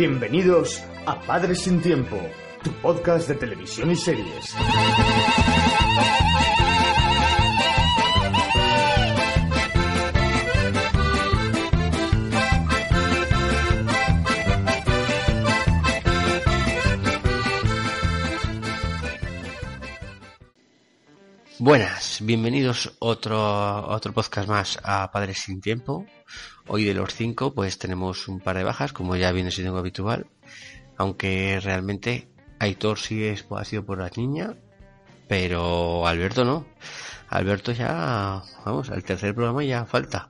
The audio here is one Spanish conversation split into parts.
Bienvenidos a Padres sin Tiempo, tu podcast de televisión y series. Buenas, bienvenidos otro otro podcast más a Padres sin Tiempo. Hoy de los cinco, pues tenemos un par de bajas, como ya viene siendo habitual, aunque realmente Aitor sí es, ha sido por la niña, pero Alberto no. Alberto ya, vamos, al tercer programa ya falta.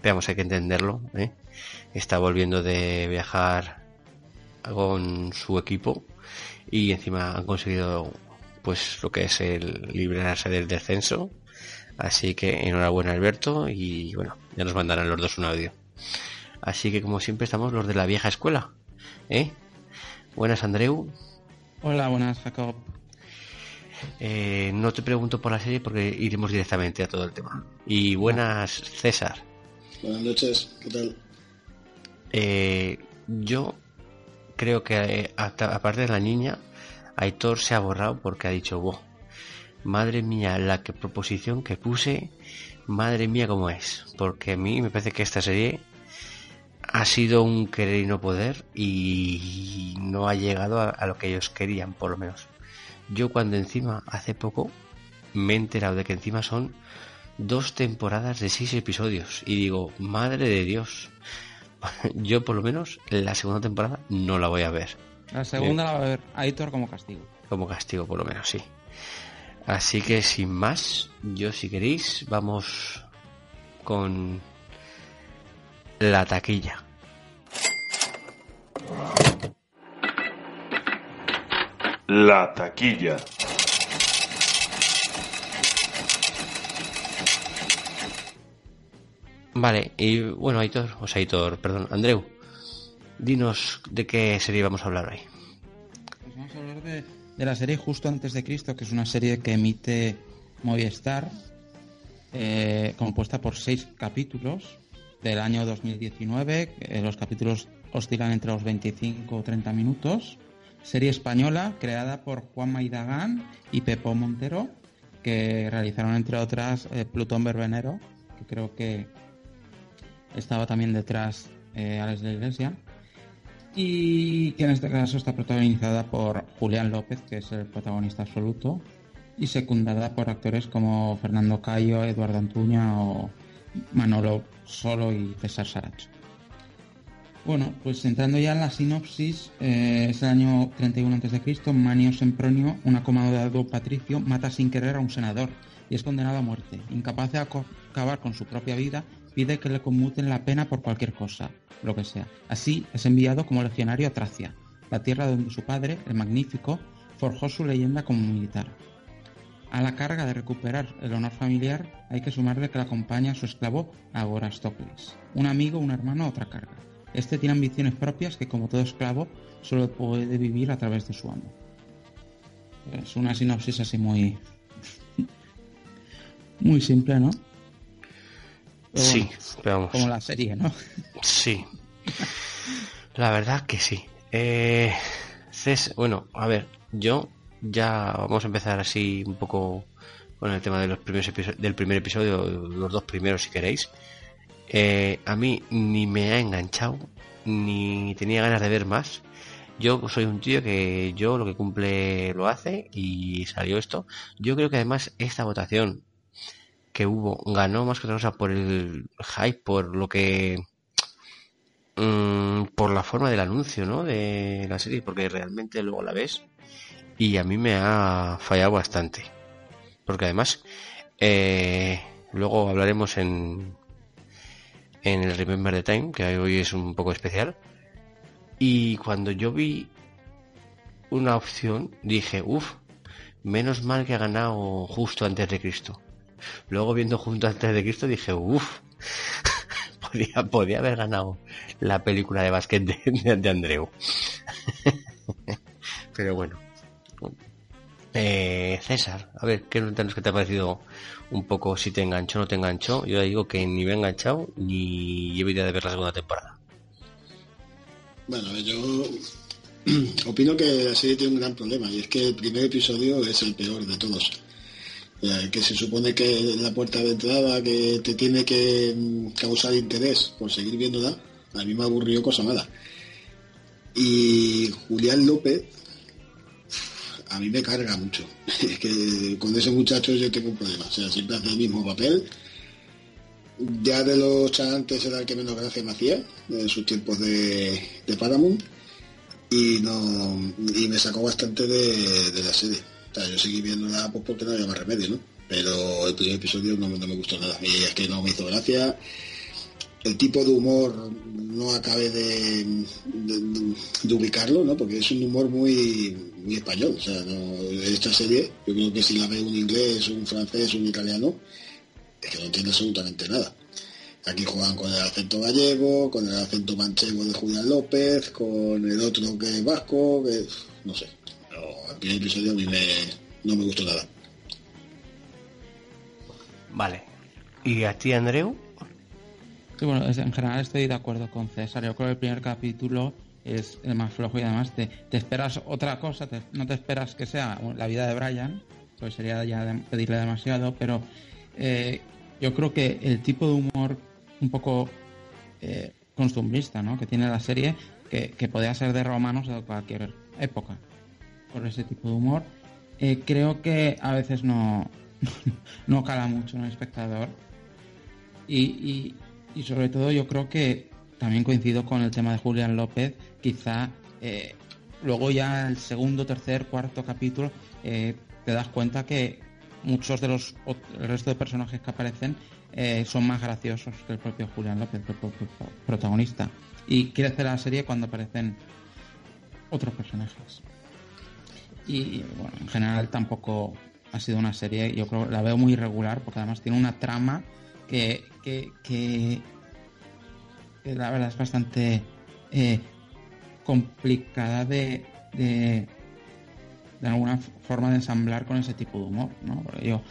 Veamos, hay que entenderlo, ¿eh? Está volviendo de viajar con su equipo y encima han conseguido pues lo que es el librarse del descenso. Así que enhorabuena Alberto y bueno, ya nos mandarán los dos un audio. Así que como siempre estamos los de la vieja escuela. ¿Eh? Buenas Andreu. Hola, buenas Jacob. Eh, no te pregunto por la serie porque iremos directamente a todo el tema. Y buenas César. Buenas noches, ¿qué tal? Eh, yo creo que eh, aparte de la niña, Aitor se ha borrado porque ha dicho, wow, madre mía, la que proposición que puse, madre mía cómo es. Porque a mí me parece que esta serie ha sido un querer y no poder y no ha llegado a, a lo que ellos querían, por lo menos. Yo cuando encima, hace poco, me he enterado de que encima son dos temporadas de seis episodios y digo, madre de Dios, yo por lo menos la segunda temporada no la voy a ver. La segunda la va a ver Aitor como castigo. Como castigo, por lo menos, sí. Así que sin más, yo si queréis, vamos con la taquilla. La taquilla. Vale, y bueno, Aitor, o sea, Aitor, perdón, Andreu, dinos de qué serie vamos a hablar hoy. Pues vamos a hablar de, la serie Justo antes de Cristo, que es una serie que emite Movistar, eh, compuesta por seis capítulos del año 2019. Eh, los capítulos oscilan entre los 25 o 30 minutos. Serie española creada por Juan Maidagán y Pepo Montero, que realizaron entre otras eh, Plutón Verbenero, que creo que estaba también detrás Alex de la Iglesia. Y que en este caso está protagonizada por Julián López, que es el protagonista absoluto, y secundada por actores como Fernando Cayo, Eduardo Antuña o Manolo Solo y César Saracho. Bueno, pues entrando ya en la sinopsis, eh, es el año 31 a.C., Manio Sempronio, un acomodado patricio, mata sin querer a un senador y es condenado a muerte. Incapaz de acabar con su propia vida, pide que le conmuten la pena por cualquier cosa, lo que sea. Así es enviado como legionario a Tracia, la tierra donde su padre, el Magnífico, forjó su leyenda como militar. A la carga de recuperar el honor familiar hay que sumarle que le acompaña a su esclavo Agorastocles, un amigo, un hermano, otra carga. Este tiene ambiciones propias que, como todo esclavo, solo puede vivir a través de su amo. Es una sinopsis así muy. muy simple, ¿no? Pero sí, bueno, pero vamos. Como la serie, ¿no? Sí. La verdad que sí. Eh, Cés, bueno, a ver, yo ya vamos a empezar así un poco con el tema de los primeros del primer episodio, los dos primeros si queréis. Eh, a mí ni me ha enganchado, ni tenía ganas de ver más. Yo soy un tío que yo lo que cumple lo hace y salió esto. Yo creo que además esta votación que hubo ganó más que otra cosa por el hype, por lo que mm, por la forma del anuncio, ¿no? De la serie, porque realmente luego la ves y a mí me ha fallado bastante. Porque además, eh, luego hablaremos en, en el Remember the Time, que hoy es un poco especial. Y cuando yo vi una opción, dije, uff, menos mal que ha ganado justo antes de Cristo. Luego viendo justo antes de Cristo dije, uff, podía, podía haber ganado la película de básquet de, de, de Andreu. Pero bueno. Eh, César, a ver, ¿qué notas que te ha parecido un poco si te enganchó o no te enganchó? Yo digo que ni me he enganchado ni llevo idea de ver la segunda temporada. Bueno, yo opino que la serie tiene un gran problema y es que el primer episodio es el peor de todos. Que se supone que la puerta de entrada que te tiene que mm, causar interés por seguir viéndola, a mí me aburrió cosa mala. Y Julián López a mí me carga mucho. Es que con ese muchacho yo tengo un problema. O sea, siempre hace el mismo papel. Ya de los chantes era el que menos gracia me hacía, en sus tiempos de, de Paramount. Y no y me sacó bastante de, la serie. Yo seguí viéndola pues porque no había más remedio, ¿no? Pero el primer episodio no, no me gustó nada. Y es que no me hizo gracia el tipo de humor no acabe de, ubicarlo, ¿no? Porque es un humor muy, muy español. Esta serie, yo creo que si la ve un inglés, un francés, un italiano, es que no entiende absolutamente nada. Aquí juegan con el acento gallego, con el acento manchego de Julián López, con el otro que es vasco, que no sé. Pero el primer episodio a mí no me gustó nada. Vale. ¿Y a ti, Andreu? Sí, bueno, en general estoy de acuerdo con César. Yo creo que el primer capítulo es el más flojo y además te, esperas otra cosa, no te esperas que sea la vida de Brian, pues sería ya pedirle demasiado, pero eh, yo creo que el tipo de humor un poco eh, costumbrista ¿no? que tiene la serie, que, que podría ser de romanos de cualquier época, por ese tipo de humor, eh, creo que a veces no, no cala mucho en el espectador. y, y sobre todo yo creo que también coincido con el tema de Julián López, quizá eh, luego ya el segundo, tercer, cuarto capítulo eh, te das cuenta que muchos de los el resto de personajes que aparecen eh, son más graciosos que el propio Julián López, el propio protagonista. Y crece la serie cuando aparecen otros personajes. Y bueno, en general tampoco ha sido una serie, yo creo la veo muy irregular porque además tiene una trama que, que, la verdad es bastante eh, complicada de, de, alguna forma de ensamblar con ese tipo de humor, ¿no? yo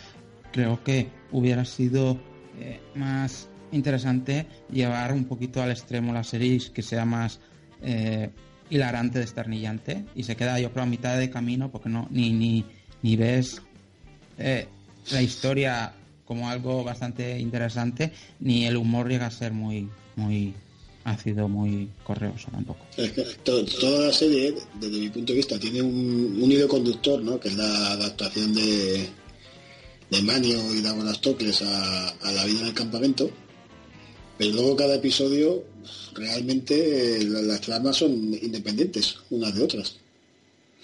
creo que hubiera sido eh, más interesante llevar un poquito al extremo la serie que sea más eh, hilarante, desternillante y se queda yo creo a mitad de camino porque no ni ni, ni ves la historia como algo bastante interesante, ni el humor llega a ser muy, muy ácido, muy correoso tampoco. toda la serie, desde mi punto de vista, tiene un, hilo conductor, ¿no? que es la adaptación de, de Manio y de Agonastocles a, a la vida en el campamento. Pero luego cada episodio realmente las tramas son independientes unas de otras.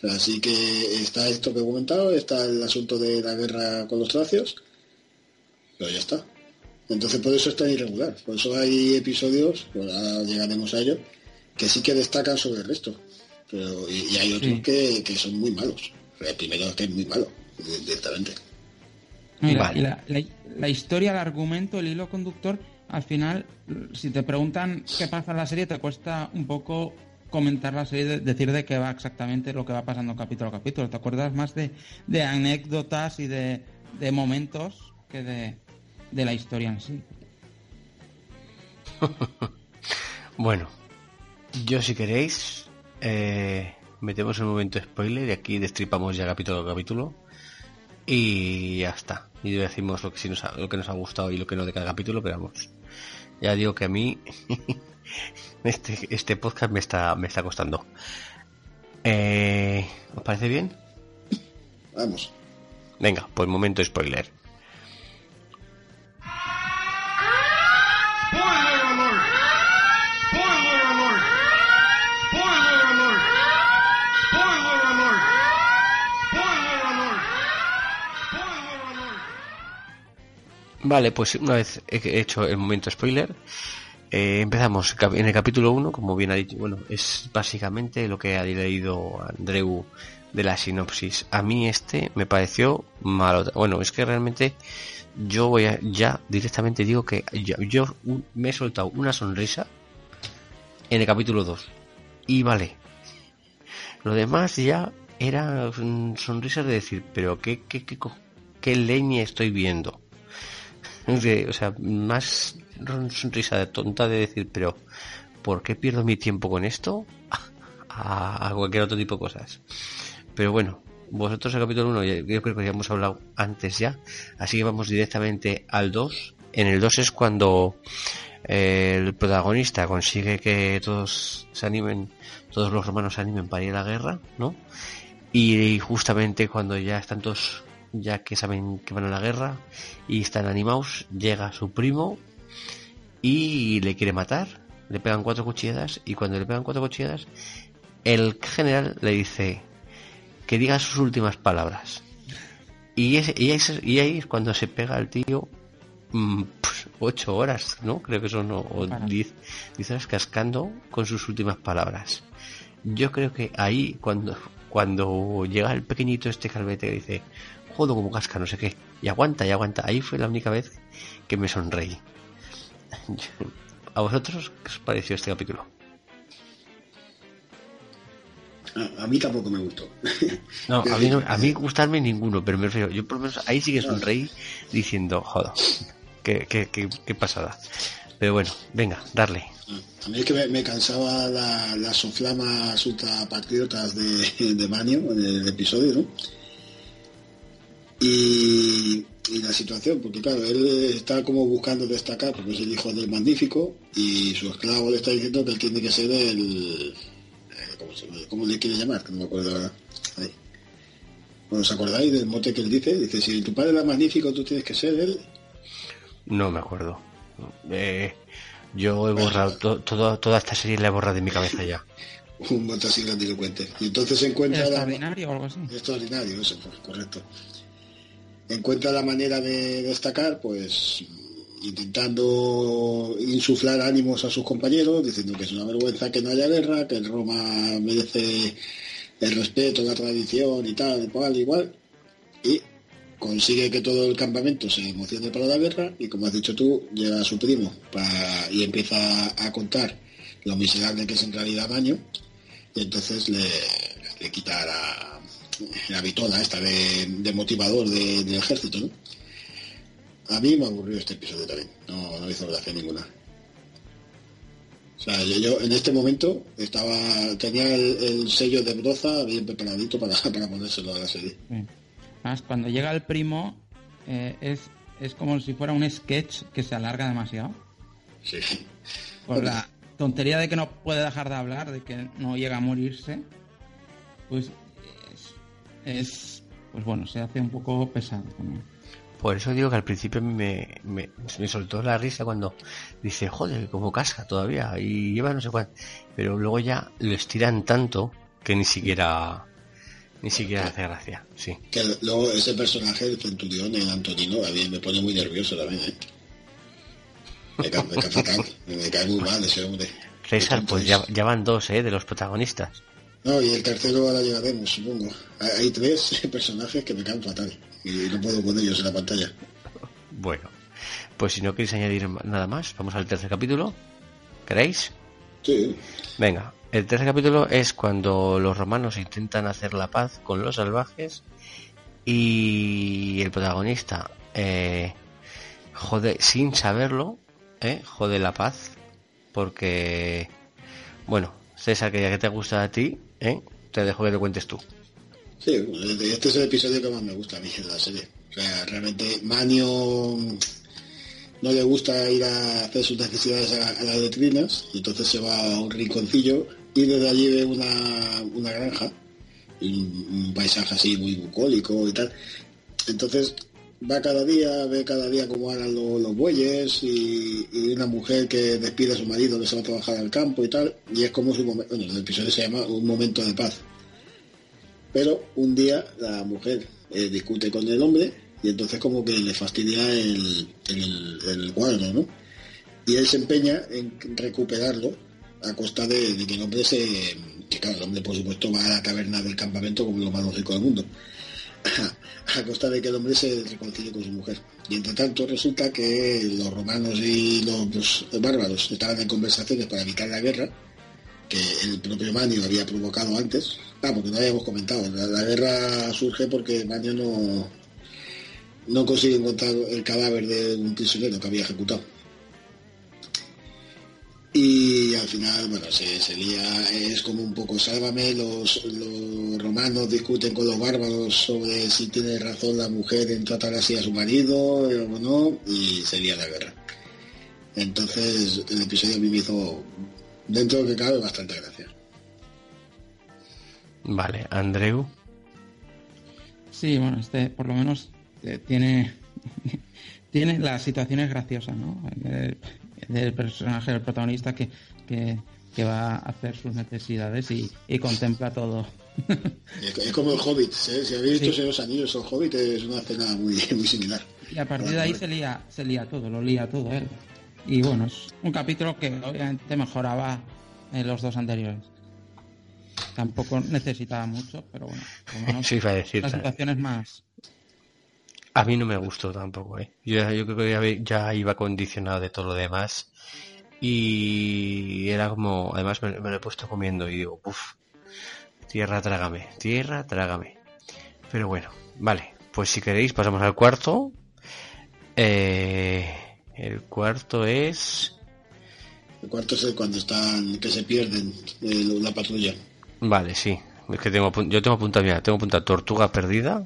así que está esto que he comentado, está el asunto de la guerra con los tracios, pero ya está. Entonces por eso está irregular. Por eso hay episodios, pues ahora llegaremos a ello, que sí que destacan sobre el resto. Pero, y, hay otros que, son muy malos. El primero es que es muy malo, directamente. la, historia, el argumento, el hilo conductor, al final, si te preguntan qué pasa en la serie, te cuesta un poco comentar la serie, decir de qué va exactamente lo que va pasando capítulo a capítulo. Te acuerdas más de, de anécdotas y de, de momentos que de, de la historia en sí. bueno, yo si queréis, eh, metemos un momento spoiler y aquí destripamos ya capítulo a capítulo y ya está. Y decimos lo que, nos ha, lo que nos ha gustado y lo que no de cada capítulo, pero vamos. Ya digo que a mí este, este podcast me está, me está costando. Eh, ¿Os parece bien? Vamos. Venga, pues momento spoiler. Vale, pues una vez he hecho el momento spoiler, eh, empezamos en el capítulo 1, como bien ha dicho, bueno, es básicamente lo que ha leído Andreu de la sinopsis. A mí este me pareció malo. Bueno, es que realmente yo voy a, ya directamente digo que yo, me he soltado una sonrisa en el capítulo 2. Y vale. Lo demás ya era un sonrisa de decir, pero qué, qué, qué, qué leña estoy viendo. O sea, más sonrisa de tonta de decir, pero ¿por qué pierdo mi tiempo con esto? A, a cualquier otro tipo de cosas. Pero bueno, vosotros el capítulo 1 yo creo que ya hemos hablado antes ya, así que vamos directamente al 2. En el 2 es cuando eh, el protagonista consigue que todos se animen, todos los romanos se animen para ir a la guerra, ¿no? Y justamente cuando ya están todos, ya que saben que van a la guerra y están animados, llega su primo y le quiere matar, le pegan cuatro cuchilladas y cuando le pegan cuatro cuchilladas, el general le dice que diga sus últimas palabras. Y, ese- y, ahí es cuando se pega el tío mm, pues, ocho horas, ¿no? Creo que son o, o diez, diez horas cascando con sus últimas palabras. Yo creo que ahí cuando cuando llega el pequeñito este calvete que dice jodo como casca, no sé qué, y aguanta, y aguanta, ahí fue la única vez que me sonreí. ¿A vosotros qué os pareció este capítulo? A, a mí tampoco me gustó. No, a mí, no- a mí gustarme ninguno, pero me refiero, yo por lo menos ahí sí que sonreí diciendo, joder, qué, qué, qué, qué pasada. Pero bueno, venga, darle. A mí es que me, me cansaba la- las soflamas ultrapatriotas de, de Manio en el episodio, ¿no? Y, y la situación, porque claro, él está como buscando destacar, porque es el hijo del magnífico, y su esclavo le está diciendo que él tiene que ser el... eh, ¿Cómo, se- cómo le quiere llamar? Que no me acuerdo ahora. Ahí. Bueno, ¿os acordáis del mote que él dice? Dice, si tu padre era magnífico, tú tienes que ser él. No me acuerdo. Eh, yo he borrado to- todo, toda esta serie la he borrado de mi cabeza ya. Un mote así grandilocuente. Y entonces se encuentra... la- Extraordinario o algo así. Extraordinario, eso, pues, correcto. Encuentra la manera de destacar, pues intentando insuflar ánimos a sus compañeros, diciendo que es una vergüenza que no haya guerra, que el Roma merece el respeto, la tradición y tal, igual, igual. Y consigue que todo el campamento se emocione para la guerra y como has dicho tú, llega a su primo y empieza a contar lo miserable que es en realidad Maño y entonces le, le quita la, la vitola esta de, de motivador de- del ejército, ¿no? A mí me aburrió este episodio también, no, no hizo gracia ninguna. O sea, yo, yo en este momento estaba tenía el, el sello de broza bien preparadito para, para ponérselo a la serie. Sí. Además, cuando llega el primo, eh, es, es como si fuera un sketch que se alarga demasiado. Sí. Por la tontería de que no puede dejar de hablar, de que no llega a morirse, pues es, es- pues bueno, se hace un poco pesado también. Por eso digo que al principio me, me, me soltó la risa cuando dice, joder, como casca todavía y lleva no sé cuánto. Pero luego ya lo estiran tanto que ni siquiera ni siquiera hace gracia. Sí. Que luego ese personaje, el centurión, el Antonino, a mí me pone muy nervioso también, ¿eh? Me cae, me cae fatal, me cae muy mal ese hombre. César, pues ya, ya van dos, ¿eh? De los protagonistas. No, y el tercero ahora llegaremos, supongo. Hay tres personajes que me caen fatal y no puedo con ellos en la pantalla. Bueno, pues si no queréis añadir nada más, vamos al tercer capítulo. ¿Queréis? Sí, Venga, el tercer capítulo es cuando los romanos intentan hacer la paz con los salvajes y el protagonista eh, jode sin saberlo, eh, jode la paz porque, bueno, César, que ya que te gusta a ti, eh, te dejo que te cuentes tú. sí, este es el episodio que más me gusta a mí de la serie. O sea, realmente Manio no le gusta ir a hacer sus necesidades a, las letrinas entonces se va a un rinconcillo y desde allí ve una, una granja un, un paisaje así muy bucólico y tal. Entonces va cada día, ve cada día cómo hagan lo- los bueyes y, y una mujer que despide a su marido que se va a trabajar al campo y tal. Y es como su momento, bueno, el episodio se llama Un momento de paz. Pero un día la mujer eh, discute con el hombre y entonces como que le fastidia el, el, el guardo, ¿no? Y él se empeña en recuperarlo a costa de, que el hombre se... Que claro, el hombre por supuesto va a la taberna del campamento como lo más lógico del mundo. a costa de que el hombre se reconcilie con su mujer. Y entre tanto resulta que los romanos y los, bárbaros estaban en conversaciones para evitar la guerra, que el propio Manio había provocado antes. Ah, porque no habíamos comentado. La, guerra surge porque Manio no, no consigue encontrar el cadáver de un prisionero que había ejecutado. Y al final, bueno, se, se lía, es como un poco sálvame, los, los romanos discuten con los bárbaros sobre si tiene razón la mujer en tratar así a su marido o no, y se lía la guerra. Entonces el episodio a mí me hizo, dentro de lo que cabe, bastante gracia. Vale, Andreu. Sí, bueno, este por lo menos eh, tiene, tiene las situaciones graciosas, ¿no? Del personaje, del protagonista que, que, va a hacer sus necesidades y, contempla todo. Es como el Hobbit, ¿eh? si habéis visto los anillos, el Hobbit es una escena muy, muy similar. Y a partir de ahí se lía, se lía todo, lo lía todo él. Y bueno, es un capítulo que obviamente mejoraba en los dos anteriores. Tampoco necesitaba mucho, pero bueno, como sí, a decir, las situaciones más, a mí no me gustó tampoco, ¿eh? Yo, yo creo que ya, iba condicionado de todo lo demás. Y era como, además me, lo he puesto comiendo y digo, uff, tierra trágame, tierra trágame. Pero bueno, vale, pues si queréis pasamos al cuarto. Eh, el cuarto es... El cuarto es el cuando están, que se pierden eh, la patrulla. Vale, sí. Es que tengo, yo tengo punta, mira, tengo punta tortuga perdida,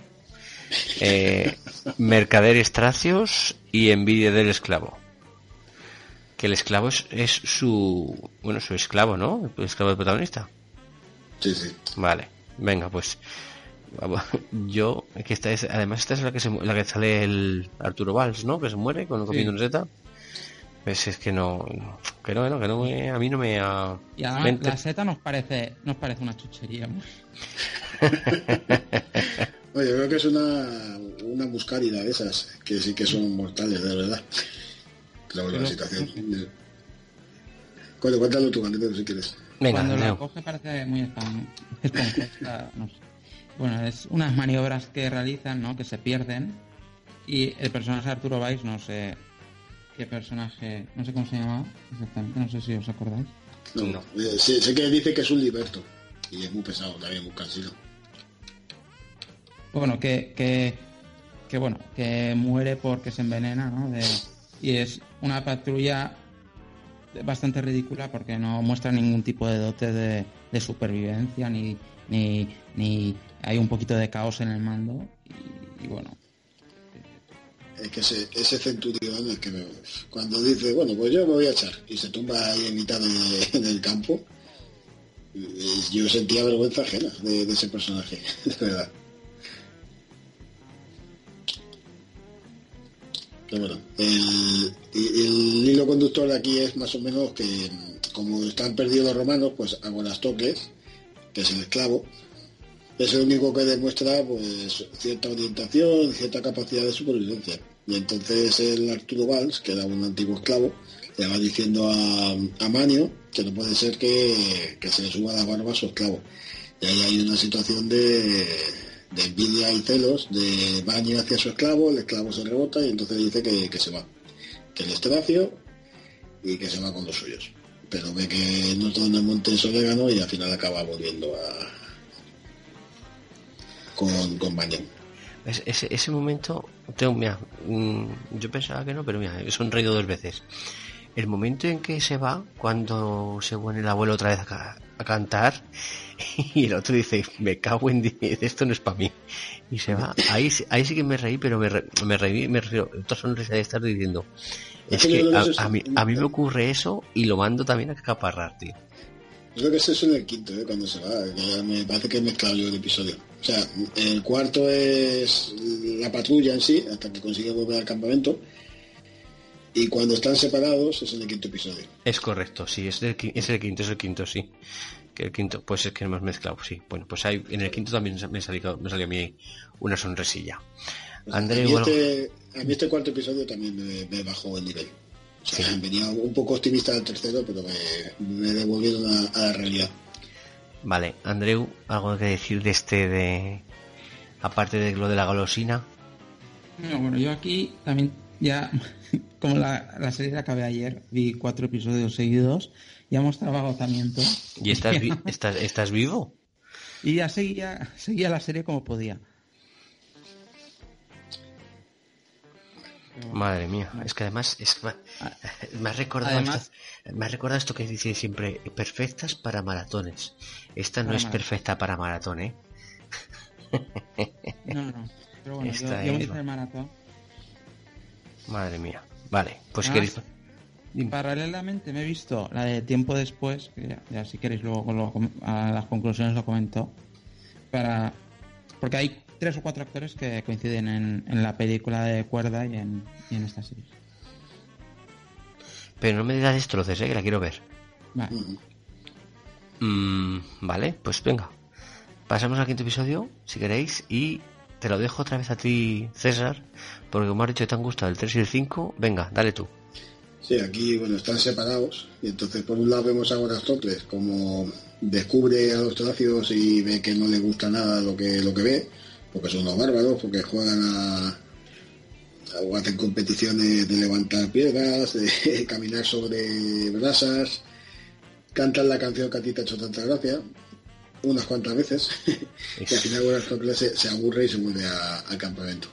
eh, mercader Estracios y envidia del esclavo. Que el esclavo es, su. Bueno, su esclavo, ¿no? El esclavo del protagonista. Sí, sí. Vale, venga, pues. Yo, que esta es, además esta es la que, se, la que sale el Arturo Valls, ¿no? Que se muere con comiendo una seta. Pues es que no, que no, que no a mí no me ha... Y además la seta nos parece, nos parece una chuchería. Oye, creo que es una, una muscárida de esas, que sí que son mortales, de verdad. Claro, la situación. Cuéntalo tú, Candelo, si quieres. Venga, Cuando lo coge parece muy Bueno, es unas maniobras que realizan, ¿no? Que se pierden. Y el personaje Arturo Valls, no sé qué personaje, no sé cómo se llamaba exactamente, no sé si os acordáis. No, no. Eh, sé, que dice que es un liberto. Y es muy pesado también, muy cansino bueno, que, que, que, bueno, que muere porque se envenena, ¿no? y es una patrulla bastante ridícula porque no muestra ningún tipo de dote de, supervivencia ni, ni, ni, hay un poquito de caos en el mando y, bueno es que ese, ese centurión es que cuando dice bueno pues yo me voy a echar y se tumba ahí en mitad de, del campo yo sentía vergüenza ajena de, de ese personaje de verdad el, hilo conductor aquí es más o menos que como están perdidos los romanos, pues toques que es el esclavo, es el único que demuestra pues cierta orientación, cierta capacidad de supervivencia. Y entonces el Arturo Valls, que era un antiguo esclavo, le va diciendo a, Manio que no puede ser que, que se le suba la barba a su esclavo. Y ahí hay una situación de, de envidia y celos de baño hacia su esclavo, el esclavo se rebota y entonces dice que, se va, que el estracio y que se va con los suyos. Pero ve que no todo en el monte es orégano y al final acaba volviendo a con, con ese, ese momento, tengo, mira, mm, yo pensaba que no, pero mira, he sonreído dos veces. El momento en que se va, cuando se pone el abuelo otra vez a, a cantar y el otro dice, me cago en 10, esto no es para mí. Y se va. Ahí, ahí sí que me reí, pero me, me reí, me refiero, otra sonrisa de estar diciendo, es que a, mí, a mí me ocurre eso y lo mando también a escaparrar, tío. Yo creo que es eso en el quinto, ¿eh? cuando se va. me parece que he mezclado yo el episodio. O sea, el cuarto es la patrulla en sí, hasta que consigue volver al campamento. Y cuando están separados es en el quinto episodio. Es correcto, sí, es, es el quinto, es el quinto, sí que el quinto, pues es que hemos mezclado, sí. Bueno, pues hay, en el quinto también me salió, me salió a mí una sonrisilla. Pues a, mí este, a, mí este, cuarto episodio también me, bajó el nivel. O sea, venía un poco optimista del tercero, pero me, me devolvieron a, la realidad. Vale, Andreu, ¿algo que decir de este de aparte de lo de la golosina? bueno, yo aquí también ya, como la, la serie la acabé ayer, vi cuatro episodios seguidos ya mostraba agotamiento. ¿Y estás, vi- estás, estás vivo? Y ya seguía, seguía la serie como podía. Madre mía, es que además es, ma- me, ha recordado Además- esto, me ha recordado esto que dice siempre, perfectas para maratones. Esta no es maratón. perfecta para maratón, ¿eh? No, no, no. Pero bueno, yo, Esta yo me es- hice el maratón. Madre mía. Vale, pues si Ah, queréis... Y paralelamente me he visto la de tiempo después, que ya, ya si queréis luego lo a las conclusiones lo comento, para porque hay tres o cuatro actores que coinciden en, en la película de cuerda y en, y en esta serie. Pero no me digas destroces, ¿eh? Que la quiero ver. Vale. Mm, vale, pues venga. Pasamos al quinto episodio, si queréis, y te lo dejo otra vez a ti, César, porque como has dicho que te han gustado el 3 y el 5, venga, dale tú. Sí, aquí bueno están separados y entonces por un lado vemos a Gorastocles como descubre a los tracios y ve que no le gusta nada lo que lo que ve, porque son unos bárbaros, porque juegan a- o hacen competiciones de levantar piedras, de caminar sobre brasas, cantan la canción que a ti te ha hecho tanta gracia unas cuantas veces y al final Gorastocles se, se aburre y se vuelve a- al campamento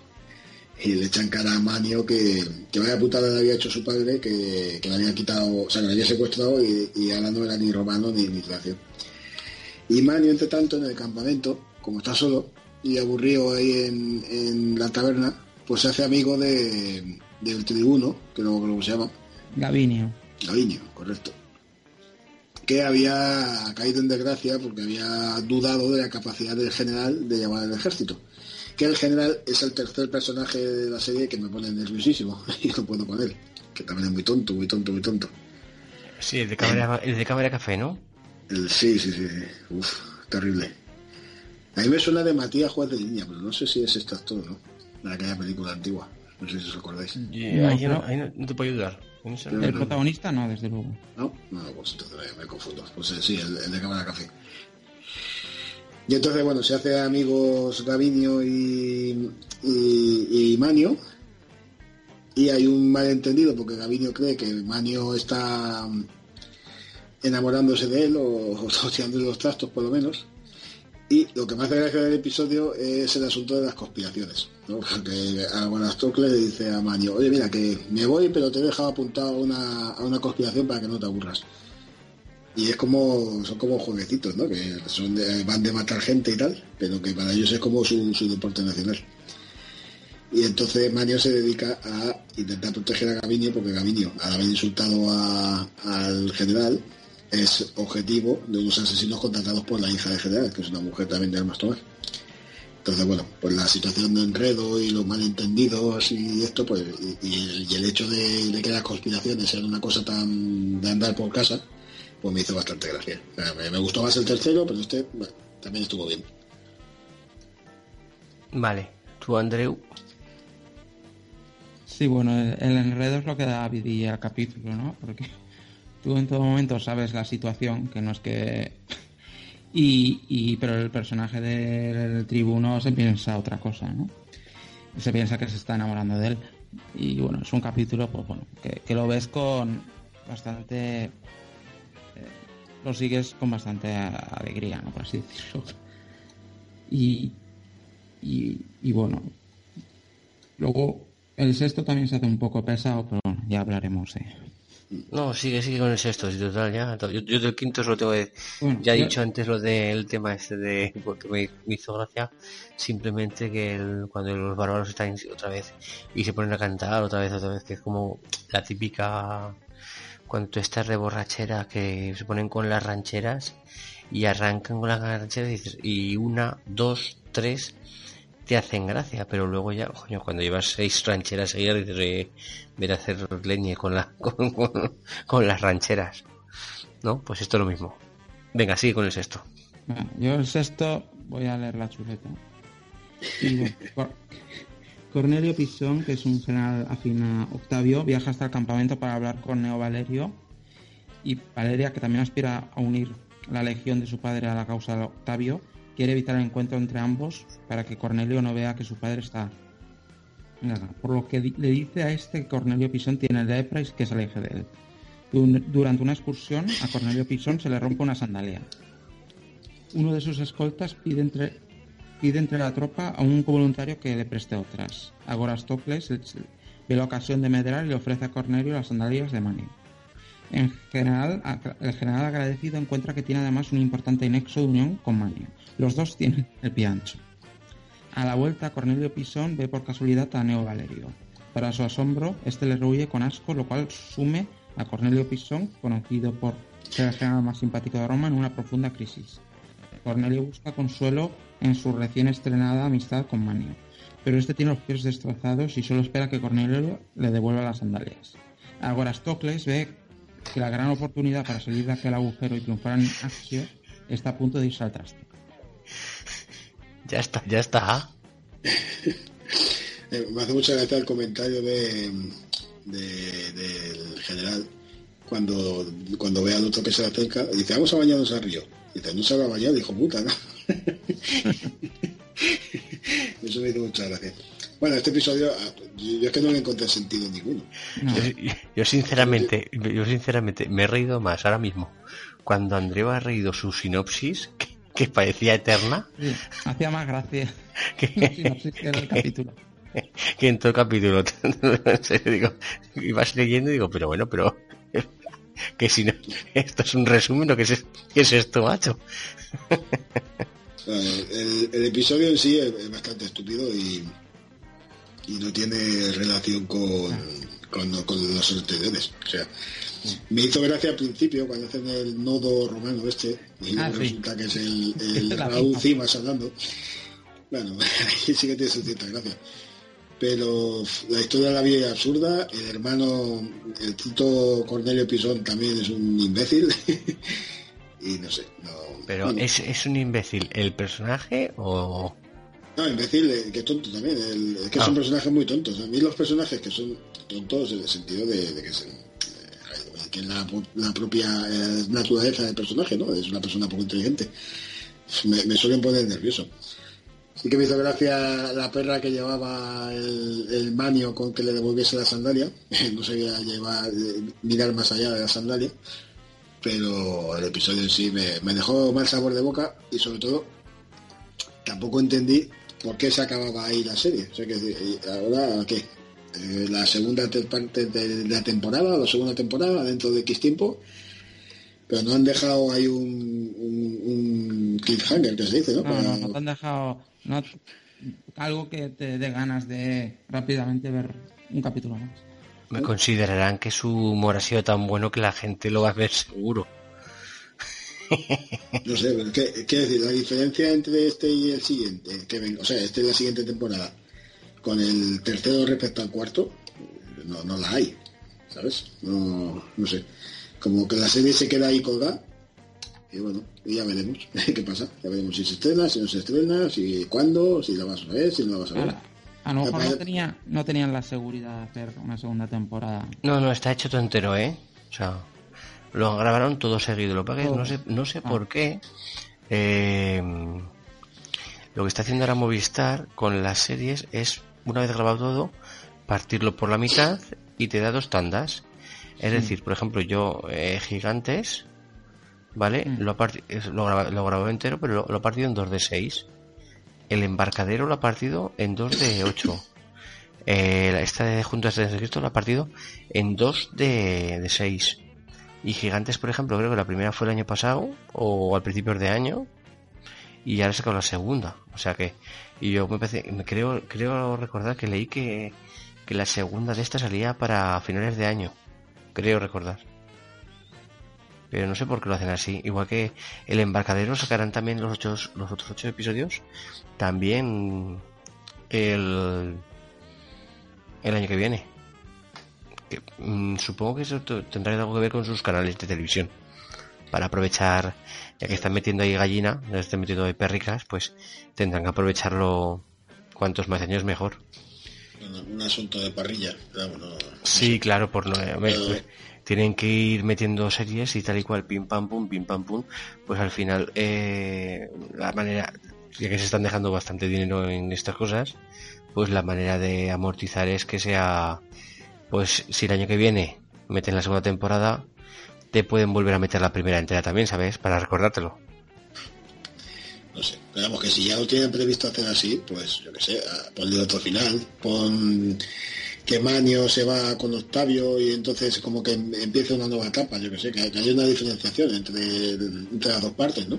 y le echan cara a Manio que, que vaya putada le había hecho su padre, que, que le había quitado, o sea, que le había secuestrado y, y ahora no era ni romano ni ni tracio. Y Manio, entre tanto, en el campamento, como está solo y aburrido ahí en, en la taberna, pues se hace amigo de, del tribuno, que no creo que se llama, Gavinio. Gaviño, correcto. Que había caído en desgracia porque había dudado de la capacidad del general de llevar el ejército. Que el general es el tercer personaje de la serie que me pone nerviosísimo y no puedo con él. Que también es muy tonto, muy tonto, muy tonto. Sí, el de cámara, el de cámara café, ¿no? El, sí, sí, sí. Uf, terrible. A mí me suena de Matías Juez de Línea, pero no sé si es este actor, ¿no? De aquella película antigua. No sé si os acordáis. Ahí, no, ahí no- no te puedo ayudar. No. El protagonista no, desde luego. ¿No? No, pues entonces me, me confundo. Pues eh, sí, el, el de Cámara Café. Y entonces, bueno, se hace amigos Gavinio y, y, y Manio. Y hay un malentendido porque Gavinio cree que Manio está enamorándose de él o, o tirándole los trastos por lo menos. Y lo que me hace gracia del episodio es el asunto de las conspiraciones. ¿no? Porque a Buenastocle le dice a Manio, oye mira que me voy pero te he dejado apuntado a una, a una conspiración para que no te aburras. Y es como, son como jueguecitos, ¿no? Que son van de matar gente y tal, pero que para ellos es como su, su deporte nacional. Y entonces Manio se dedica a intentar proteger a Gavinio porque Gavinio, al haber insultado al general, es objetivo de unos asesinos contratados por la hija del general, que es una mujer también de armas tomar. Entonces, bueno, pues la situación de enredo y los malentendidos y esto, pues, y, y- y el hecho de, de que las conspiraciones sean una cosa tan de andar por casa, pues me hizo bastante gracia. O sea, me, me gustó más el tercero, pero este bueno, también estuvo bien. Vale, tú, Andreu. Sí, bueno, el, enredo es lo que da vidilla al capítulo, ¿no? Porque tú en todo momento sabes la situación, que no es que... Y, y pero el personaje del tribuno se piensa otra cosa, ¿no? Se piensa que se está enamorando de él. Y bueno, es un capítulo, pues bueno, que, lo ves con bastante... eh, lo sigues con bastante alegría, ¿no? Por así decirlo. Y, y, y bueno, Luego, el sexto también se hace un poco pesado, pero ya hablaremos de... No, sigue, sigue con el sexto, si total, ya. Yo, yo del quinto solo tengo que... Bueno, Ya he dicho antes lo del tema este de... Porque me, me hizo gracia simplemente que el- cuando los bárbaros están otra vez y se ponen a cantar otra vez, otra vez, que es como la típica... Cuando tú estás de borrachera que se ponen con las rancheras y arrancan con las rancheras y, dices, y una, dos, tres te hacen gracia, pero luego ya, coño, cuando llevas seis rancheras seguidas, eh, ver hacer leña con, la, con, las rancheras. ¿No? Pues esto es lo mismo. Venga, sigue con el sexto. Yo el sexto voy a leer la chuleta. Cornelio Pisón, que es un general afín a Octavio, viaja hasta el campamento para hablar con Neo Valerio y Valeria, que también aspira a unir la legión de su padre a la causa de Octavio, quiere evitar el encuentro entre ambos para que Cornelio no vea que su padre está guerra. Por lo que le dice a este que Cornelio Pisón tiene lepra y que se aleje de él. Durante una excursión, a Cornelio Pisón se le rompe una sandalia. Uno de sus escoltas pide entre, pide entre la tropa a un voluntario que le preste otras. Agorastocles ve la ocasión de medrar y le ofrece a Cornelio las sandalias de Manio. En general, el general agradecido encuentra que tiene además un importante nexo de unión con Manio. Los dos tienen el pie ancho. A la vuelta, Cornelio Pisón ve por casualidad a Neo Valerio. Para su asombro, este le rehuye con asco, lo cual sume a Cornelio Pisón, conocido por ser el general más simpático de Roma, en una profunda crisis. Cornelio busca consuelo en su recién estrenada amistad con Manio, pero este tiene los pies destrozados y solo espera que Cornelio le devuelva las sandalias. Agorastocles ve que la gran oportunidad para salir de aquel agujero y triunfar en Axio está a punto de irse al traste. Ya está, ya está. Eh, me hace mucha gracia el comentario de, de- del general cuando, cuando ve al otro que se le acerca y dice, vamos a bañarnos al río. Y dice, no se va a bañar, hijo puta, ¿no? Eso me hizo mucha gracia. Bueno, este episodio, ah, yo, es que no le encontré sentido ninguno. No, Yo, yo sinceramente, yo sinceramente me he reído más ahora mismo cuando Andreu ha reído su sinopsis que, que parecía eterna sí, hacía más gracia sinopsis que el capítulo. que en todo el capítulo. En digo, ibas leyendo y digo, pero bueno, pero que si no, esto es un resumen, ¿o qué es, qué es esto, macho? El, el episodio en sí es, es bastante estúpido y, y no tiene relación con, con, con los anteriores. O sea, me hizo gracia al principio cuando hacen el nodo romano este y Ah, sí. resulta que es el, el Raúl. Cimas hablando. Bueno, ahí sí que tiene su cierta gracia. Pero la historia de la vida es absurda. El hermano, el tito Cornelio Pisón también es un imbécil. y no sé, no. Pero bueno. ¿es, es un imbécil el personaje o No, imbécil, eh, que tonto también. el- es que Ah. son personajes muy tontos. A mí los personajes que son tontos en el sentido de, de que, se, eh, que es la, la propia eh, naturaleza del personaje, ¿no? Es una persona poco inteligente. Me, me suelen poner nervioso. Sí que me hizo gracia la perra que llevaba el, el manio con que le devolviese la sandalia. No sabía llevar, mirar más allá de la sandalia. Pero el episodio en sí me, me dejó mal sabor de boca y sobre todo tampoco entendí por qué se acababa ahí la serie. O sea que eh, ahora qué, Eh, la segunda te- parte de la temporada, la segunda temporada dentro de X tiempo, pero no han dejado ahí un, un, un cliffhanger que se dice, ¿no? No, Para- no, no te han dejado no, algo que te dé ganas de rápidamente ver un capítulo más. me considerarán que su humor ha sido tan bueno que la gente lo va a ver seguro? No sé, pero ¿qué, qué decir? La diferencia entre este y el siguiente, que ven, o sea, este es la siguiente temporada, con el tercero respecto al cuarto, no, no la hay, ¿sabes? No, no sé. Como que la serie se queda ahí colgada, y bueno, ya veremos qué pasa. Ya veremos si se estrena, si no se estrena, si cuándo, si la vas a ver, si no la vas a ver. A lo mejor Me no, tenía, no tenían la seguridad de hacer una segunda temporada. No, no, está hecho todo entero, ¿eh? O sea, lo grabaron todo seguido. Lo que no sé, no sé Ah. por qué. eh, lo que está haciendo ahora Movistar con las series es, una vez grabado todo, partirlo por la mitad y te da dos tandas. Es decir, por ejemplo, yo, eh, Gigantes, ¿vale? Mm. Lo, lo, lo entero, pero lo, lo ha partido en dos de 6. El embarcadero lo ha partido en dos de 8. Eh, esta de Juntas de Cristo lo ha partido en dos de, de 6. Y Gigantes, por ejemplo, creo que la primera fue el año pasado o al principio de año. Y ahora sacado la segunda. O sea que. Y yo me, parece, me creo, creo recordar que leí que, que la segunda de esta salía para finales de año. Creo recordar. Pero no sé por qué lo hacen así. Igual que el embarcadero sacarán también los, ocho, los otros ocho episodios. También el, el año que viene. Que, mm, supongo que eso tendrá algo que ver con sus canales de televisión. Para aprovechar, ya que están metiendo ahí gallina, ya están metiendo ahí perricas, pues tendrán que aprovecharlo cuantos más años mejor. Un, un asunto de parrilla. No- Sí, claro, por no, pues, tienen que ir metiendo series y tal y cual, pim pam pum, pim pam pum, pues al final eh, la manera, ya que se están dejando bastante dinero en estas cosas, pues la manera de amortizar es que sea, pues si el año que viene meten la segunda temporada, te pueden volver a meter la primera entera también, ¿sabes? Para recordártelo. No sé, pero que si ya lo tienen previsto hacer así, pues yo qué sé, ponle otro final, pon que Manio se va con Octavio y entonces como que empieza una nueva etapa, yo que sé, que, hay una diferenciación entre, entre las dos partes, ¿no?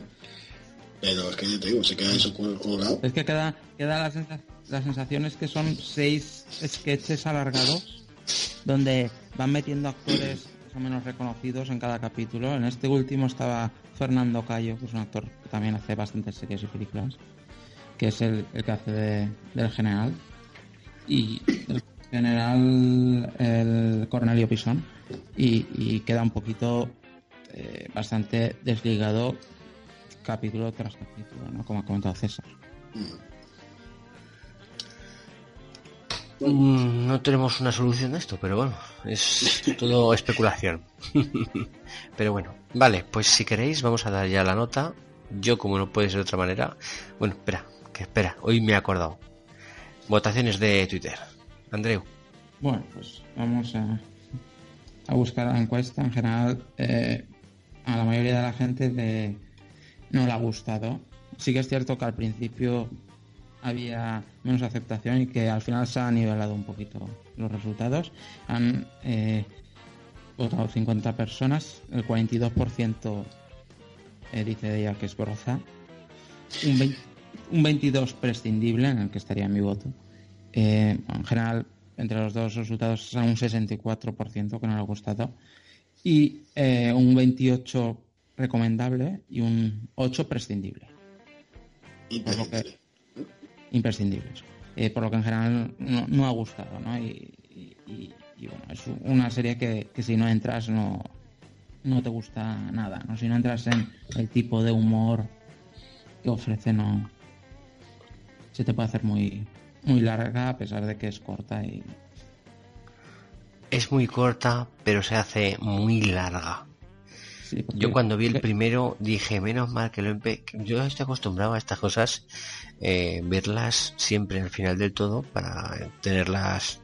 Pero es que yo te digo, se queda eso colgado. Es que queda, queda la, sensación, la sensación es que son seis sketches alargados donde van metiendo actores más o menos reconocidos en cada capítulo. En este último estaba Fernando Cayo, que es un actor que también hace bastantes series y películas, que es el, que hace de, del general. Y el general, el Cornelio Pisón, y, queda un poquito eh, bastante desligado capítulo tras capítulo, ¿no? como ha comentado César. Mm, no tenemos una solución a esto, pero bueno, es todo especulación. pero bueno, vale, pues si queréis vamos a dar ya la nota. Yo como no puede ser de otra manera, bueno, espera, que espera, hoy me he acordado. Votaciones de Twitter. Andreu. Bueno, pues vamos a, a buscar la encuesta. En general, eh, a la mayoría de la gente de, no le ha gustado. Sí que es cierto que al principio había menos aceptación y que al final se ha nivelado un poquito los resultados. Han eh, votado 50 personas, el 42% eh, dice de ella que es Broza, un, un 22 prescindible en el que estaría mi voto. Eh, en general, entre los dos resultados son un 64% que no le ha gustado y un 28 recomendable y un 8 prescindible imprescindibles. Eh, por lo que en general no, ha gustado, ¿no? Y, bueno, es una serie que, si no entras no, no te gusta nada, ¿no? Si no entras en el tipo de humor que ofrece, no... Se te puede hacer muy, muy larga a pesar de que es corta y... Es muy corta, pero se hace muy larga. Yo cuando vi el primero dije, menos mal que lo empe... Yo estoy acostumbrado a estas cosas, eh, verlas siempre al final del todo para tenerlas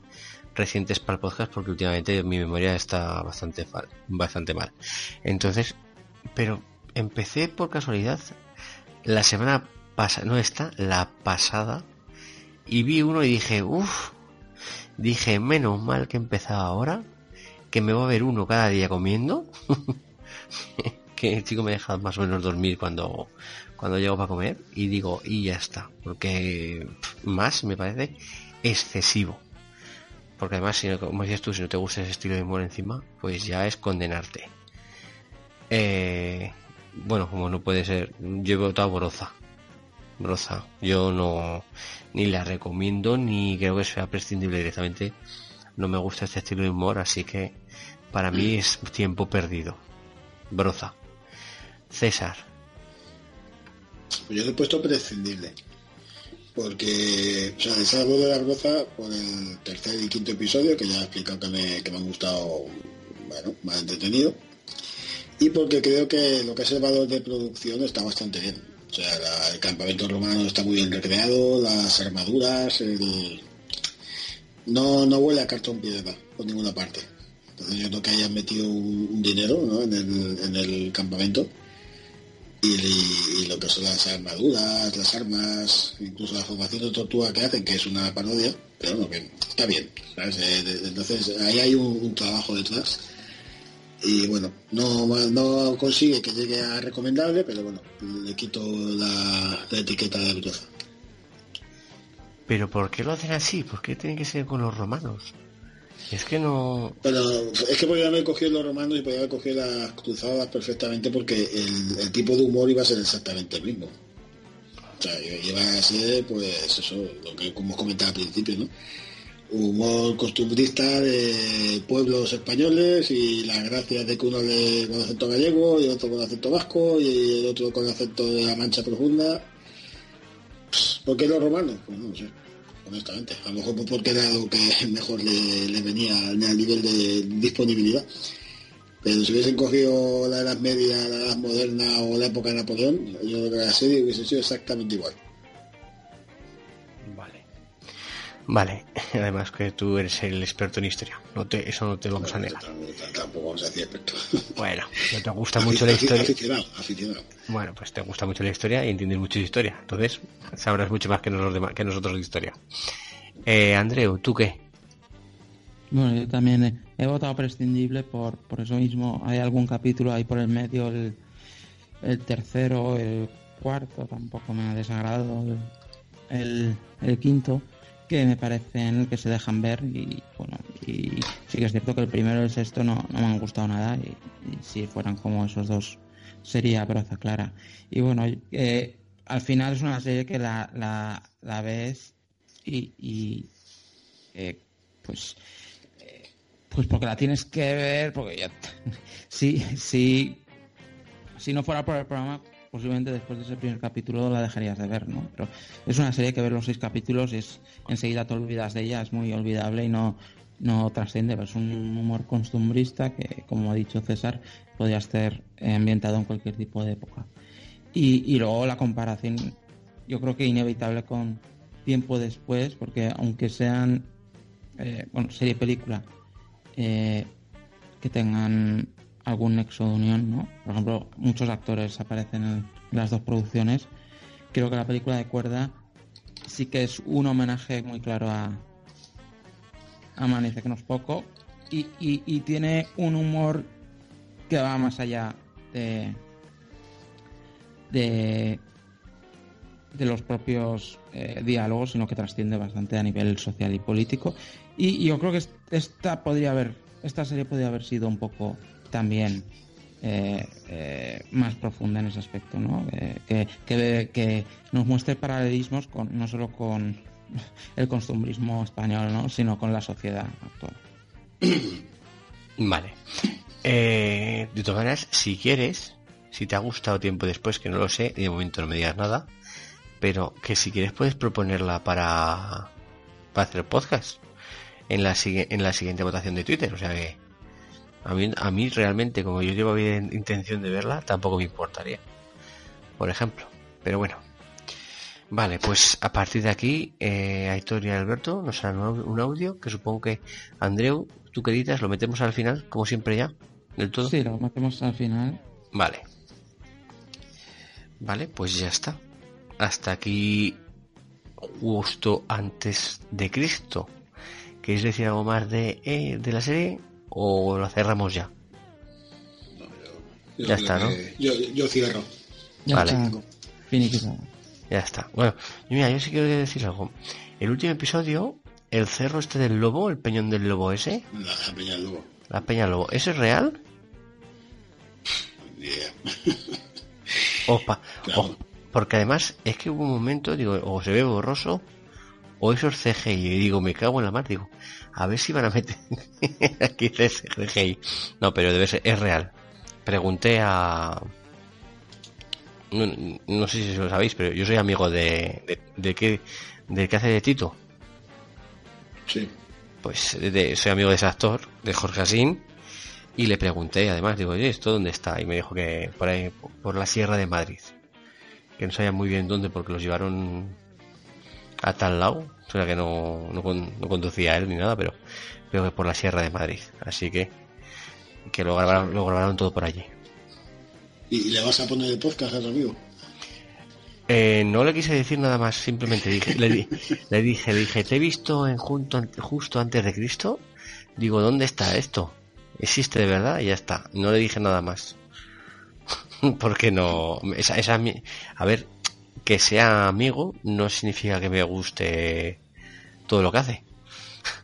recientes para el podcast porque últimamente mi memoria está bastante, bastante mal. Entonces, pero empecé por casualidad la semana pasada, no esta, la pasada, y vi uno y dije, uff, dije, menos mal que empezaba ahora, que me voy a ver uno cada día comiendo. que el chico me deja más o menos dormir cuando, cuando llego para comer y digo, y ya está, porque más me parece excesivo. Porque además, si no, como decías tú, si no te gusta ese estilo de humor encima, pues ya es condenarte. Eh, bueno, como no puede ser, yo he votado Broza. Broza. Yo no, ni la recomiendo, ni creo que sea prescindible directamente. No me gusta este estilo de humor, así que para mí es tiempo perdido. Broza. César. Pues yo le he puesto prescindible. Porque, o sea, salvo de la Broza por el tercer y quinto episodio, que ya he explicado que me, que me han gustado, bueno, más entretenido. Y porque creo que lo que es el valor de producción está bastante bien. O sea, el campamento romano está muy bien recreado, las armaduras, no, no huele a cartón piedra por ninguna parte. Entonces yo creo que hayan metido un, dinero en, el, campamento y, lo que son las armaduras, las armas, incluso la formación de tortuga que hacen, que es una parodia, pero bueno, que está bien. Eh, entonces ahí hay un, trabajo detrás. Y bueno, no, no consigue que llegue a recomendable, pero bueno, le quito la, etiqueta de brutosa. ¿Pero por qué lo hacen así? ¿Por qué tiene que ser con los romanos? Es que no. Pero es que podía haber cogido los romanos y podía haber cogido las cruzadas perfectamente porque el, tipo de humor iba a ser exactamente el mismo. O sea, iba a ser, pues, eso, lo que como comentaba al principio, ¿no? Humor costumbrista de pueblos españoles y las gracias de que uno le con acento gallego y otro con acento vasco y el otro con acento de la mancha profunda. ¿Por qué los romanos? Pues no sé honestamente. A lo mejor porque era lo que mejor le, venía al nivel de disponibilidad. Pero si hubiesen cogido la Edad Media, la Edad Moderna o la época de Napoleón, yo creo que la serie hubiese sido exactamente igual. Vale. Además que tú eres el experto en historia. No te, eso no te lo vamos a negar. Tampoco vamos a decir experto. Bueno, no te gusta mucho la historia. Aficionado, aficionado. Bueno, pues te gusta mucho la historia y entiendes mucho de historia. Entonces, sabrás mucho más que, nosotros, que nosotros de historia. Eh, Andreu, ¿tú qué? Bueno, yo también he, he, votado prescindible por, por eso mismo. Hay algún capítulo ahí por el medio, el, el tercero, el cuarto, tampoco me ha desagradado. El, el, quinto, que me parecen que se dejan ver. Y bueno, y sí que es cierto que el primero y el sexto no, no me han gustado nada. Y, si fueran como esos dos, sería broza clara. Y bueno, eh, al final es una serie que la, la, ves y, y eh, pues pues porque la tienes que ver, porque ya... sí, sí, si no fuera por el programa, posiblemente después de ese primer capítulo la dejarías de ver, ¿no? Pero es una serie que ver los seis capítulos es enseguida te olvidas de ella, es muy olvidable y no, no trasciende, es un humor costumbrista que, como ha dicho César, podría estar ambientado en cualquier tipo de época. Y, y luego la comparación, yo creo que inevitable con tiempo después, porque aunque sean, eh, bueno, serie película, eh, que tengan algún nexo de unión, ¿no? Por ejemplo, muchos actores aparecen en las dos producciones. Creo que la película de Cuerda sí que es un homenaje muy claro a Amanece que no es poco y, y, tiene un humor que va más allá de de, de los propios eh, diálogos, sino que trasciende bastante a nivel social y político. Y yo creo que esta podría haber, esta serie podría haber sido un poco también eh, eh, más profunda en ese aspecto, ¿no? Eh, que, que, nos muestre paralelismos con, no solo con el costumbrismo español, ¿no? sino con la sociedad actual. Vale. de todas maneras, si quieres, si te ha gustado tiempo después, que no lo sé, de momento no me digas nada, pero que si quieres puedes proponerla para, para hacer podcast en la, en la siguiente votación de Twitter. O sea que a mí, a mí realmente, como yo llevo bien intención de verla, tampoco me importaría. Por ejemplo. Pero bueno. Vale, pues a partir de aquí, eh, Aitor y Alberto nos harán un audio que supongo que Andreu, tú que editas, lo metemos al final, como siempre ya, del todo. Sí, lo metemos al final. Vale. Vale, pues ya está. Hasta aquí justo antes de Cristo. ¿Queréis decir algo más de, eh, de la serie o lo cerramos ya? No, yo, ya está, ¿no? Yo, yo, cierro. Ya vale. Está. Ya está. Bueno, mira, yo sí quiero decir algo. El último episodio, el cerro este del lobo, el peñón del lobo ese. La, la peña del lobo. La peña del lobo. ¿Eso es real? Yeah. Opa. Claro. Oh, porque además es que hubo un momento, digo, o se ve borroso, o eso es CGI. Y digo, me cago en la mar, digo, a ver si van a meter aquí CGI. No, pero debe ser, es real. Pregunté a... No, no, sé si lo sabéis, pero yo soy amigo de... ¿De, de qué? ¿Del que hace de Tito? Sí. Pues de, de, soy amigo de ese actor, de Jorge Asín, y le pregunté, además, digo, oye, ¿esto dónde está? Y me dijo que por ahí, por la Sierra de Madrid. Que no sabía muy bien dónde porque los llevaron a tal lado. O sea que no, no, no conducía él ni nada, pero creo que por la Sierra de Madrid. Así que que lo grabaron, lo grabaron todo por allí. ¿Y le vas a poner el podcast a tu amigo? Eh, no le quise decir nada más, simplemente dije, le, di, le, dije, le dije, te he visto en junto, justo antes de Cristo. Digo, ¿dónde está esto? ¿Existe de verdad? Y ya está. No le dije nada más. Porque no. Esa, esa, a ver, que sea amigo no significa que me guste todo lo que hace.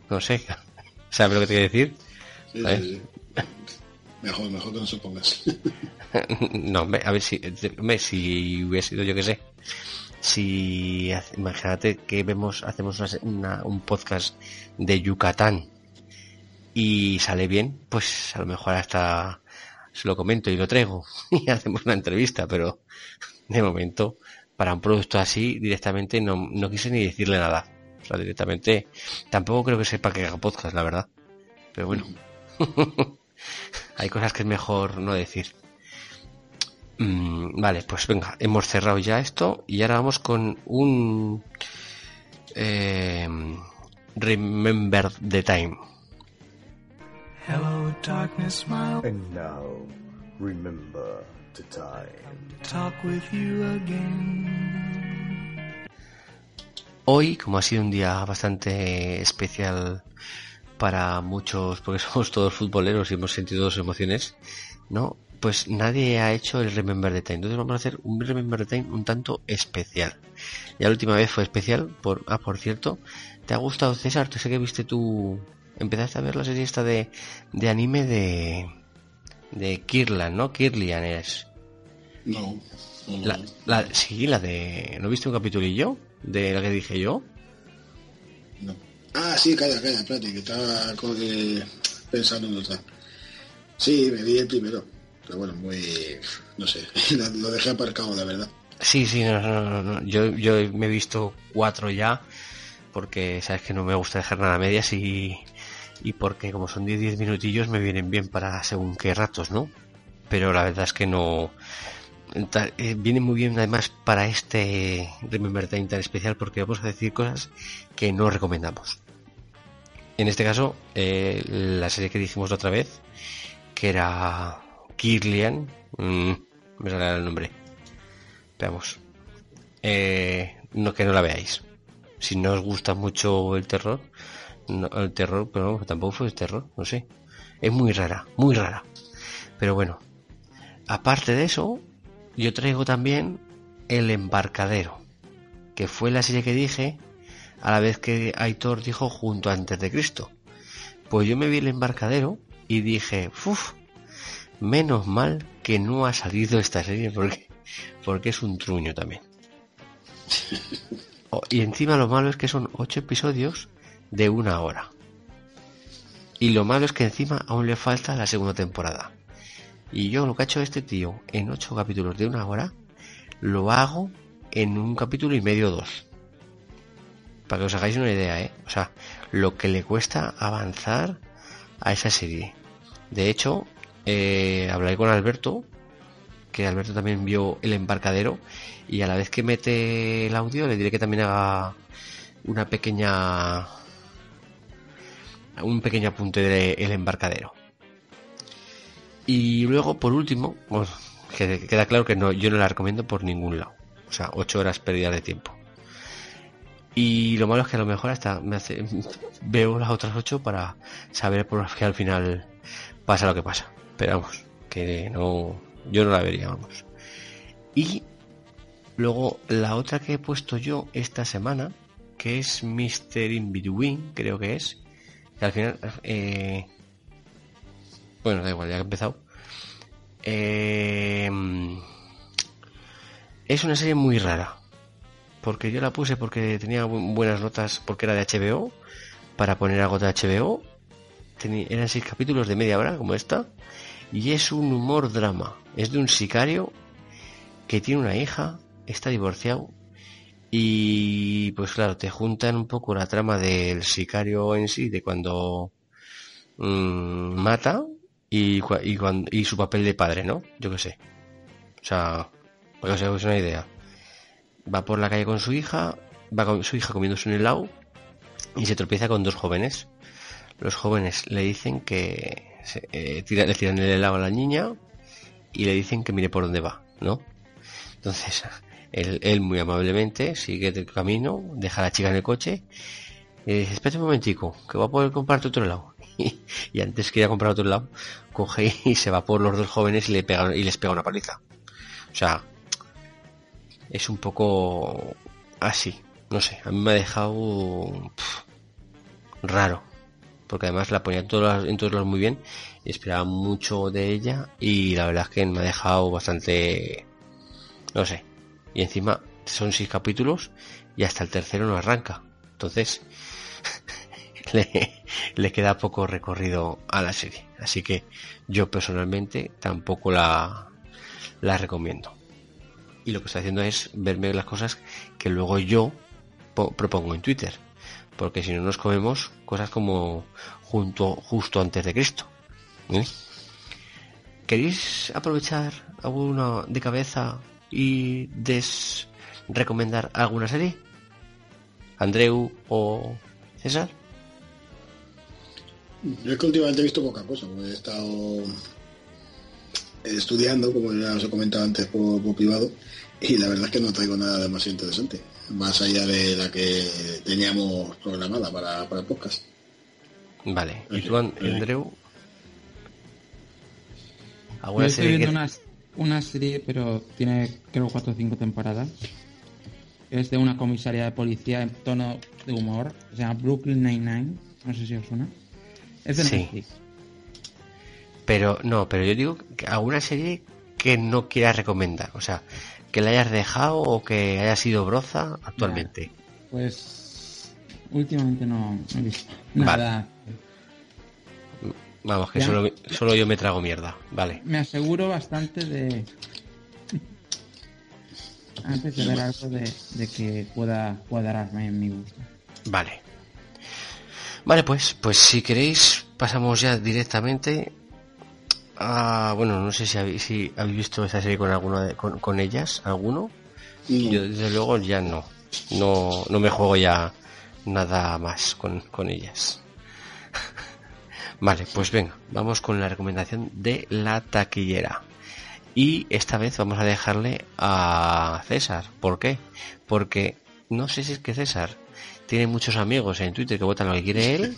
No sé. ¿Sabes lo que te quiero decir? Sí, sí, sí. Mejor, mejor que no supongas. no, a ver si, si hubiera sido yo que sé. Si, imagínate que vemos, hacemos una, una, un podcast de Yucatán y sale bien, pues a lo mejor hasta se lo comento y lo traigo y hacemos una entrevista, pero de momento para un producto así directamente no, no quise ni decirle nada. O sea, directamente tampoco creo que sepa que haga podcast, la verdad. Pero bueno, hay cosas que es mejor no decir. Mm, vale, pues venga, hemos cerrado ya esto y ahora vamos con un... Eh, Remember the Time. Hello, darkness, my And now, remember the time. talk with you again. Hoy, como ha sido un día bastante especial para muchos, porque somos todos futboleros y hemos sentido dos emociones, ¿no? Pues nadie ha hecho el Remember the Time. Entonces vamos a hacer un Remember the Time un tanto especial. Ya la última vez fue especial, por, ah, por cierto, ¿te ha gustado César? Te sé que viste tú, empezaste a ver la serie esta de, de anime de, de Kirlan, ¿no? Kirlian es. No. no, no, La, la, sí, la de, ¿no viste un capitulillo? De la que dije yo. No. Ah, sí, calla, calla, espérate, que estaba eh, pensando en otra. Sí, me vi el primero. Pero bueno, muy... No sé, lo dejé aparcado, la verdad. Sí, sí, no, no, no, no. Yo, yo me he visto cuatro ya, porque sabes que no me gusta dejar nada a medias y, y porque como son 10-10 minutillos me vienen bien para según qué ratos, ¿no? Pero la verdad es que no... eh, viene muy bien además para este Remember Time tan especial porque vamos a decir cosas que no recomendamos. En este caso, eh, la serie que dijimos la otra vez, que era Kirlian, mm, me sale el nombre. Veamos. Eh, no que no la veáis. Si no os gusta mucho el terror, no- el terror, pero tampoco fue el terror, no sé. Es muy rara, muy rara. Pero bueno, aparte de eso, yo traigo también El Embarcadero, que fue la serie que dije a la vez que Aitor dijo junto antes de Cristo. Pues yo me vi El Embarcadero y dije, uff, menos mal que no ha salido esta serie porque, porque es un truño también. Oh, y encima lo malo es que son ocho episodios de una hora. Y lo malo es que encima aún le falta la segunda temporada. Y yo lo que ha hecho este tío en ocho capítulos de una hora, lo hago en un capítulo y medio o dos. Para que os hagáis una idea, ¿eh? O sea, lo que le cuesta avanzar a esa serie. De hecho, eh, hablaré con Alberto, que Alberto también vio el embarcadero, y a la vez que mete el audio le diré que también haga una pequeña un pequeño apunte de el embarcadero. Y luego, por último, queda claro que no, yo no la recomiendo por ningún lado. O sea, ocho horas perdidas de tiempo. Y lo malo es que a lo mejor hasta me hace, veo las otras ocho para saber por qué al final pasa lo que pasa. Pero vamos, que no, yo no la vería, vamos. Y luego la otra que he puesto yo esta semana, que es Mr. In Between, creo que es, al final, eh, bueno, da igual, ya he empezado. Eh, es una serie muy rara. Porque yo la puse porque tenía bu- buenas notas, porque era de HBO, para poner algo de HBO. Teni- eran seis capítulos de media hora, como esta. Y es un humor drama. Es de un sicario que tiene una hija, está divorciado. Y pues claro, te juntan un poco la trama del sicario en sí, de cuando mm, mata y, su papel de padre, ¿no? Yo qué sé. O sea, para que os hagáis una idea. Va por la calle con su hija, va con su hija comiéndose un helado y se tropieza con dos jóvenes. Los jóvenes le dicen que se- eh, le tiran el helado a la niña y le dicen que mire por dónde va, ¿no? Entonces, él, muy amablemente sigue el camino, deja a la chica en el coche y dice, espérate un momentico, que va a poder comprarte otro helado. Y, antes que ir a comprar otro helado, coge y se va por los dos jóvenes y, le pega, y les pega una paliza. O sea, es un poco así, no sé, a mí me ha dejado raro, porque además la ponía en todos, lados- en todos lados muy bien, esperaba mucho de ella y la verdad es que me ha dejado bastante, no sé, y encima son seis capítulos y hasta el tercero no arranca, entonces le, le queda poco recorrido a la serie, así que yo personalmente tampoco la, la recomiendo y lo que estoy haciendo es verme las cosas que luego yo po- propongo en Twitter. Porque si no nos comemos cosas como junto, justo antes de Cristo. ¿eh? ¿Queréis aprovechar alguna de cabeza y des recomendar alguna serie? Andreu o César? Yo es que últimamente he visto poca cosa, porque he estado estudiando, como ya os he comentado antes por, por privado, y la verdad es que no traigo nada demasiado interesante, más allá de la que teníamos programada para, para el podcast. Vale. ¿Y tú, ok. Andreu? Yo ¿Alguna estoy serie viendo que- una, una serie, pero tiene creo cuatro o cinco temporadas. Es de una comisaría de policía en tono de humor. Se llama Brooklyn Nine-Nine. No sé si os suena. Es de Sí. Netflix. Pero no, pero yo digo que alguna serie que no quieras recomendar, o sea, que la hayas dejado o que haya sido broza actualmente. Pues últimamente no, he visto Vale. Vamos, que solo, solo yo me trago mierda. Vale. Me aseguro bastante de antes de ver algo de, de que pueda cuadrarme en mi gusto. Vale. Vale, pues, pues si queréis, pasamos ya directamente a. Bueno, no sé si habéis, si habéis visto esta serie con alguna de- con, con ellas, alguno. No. Yo desde luego ya no. No, no me juego ya nada más con, con ellas. Vale, pues venga, vamos con la recomendación de la taquillera. Y esta vez vamos a dejarle a César. ¿Por qué? Porque no sé si es que César tiene muchos amigos en Twitter que votan lo que quiere él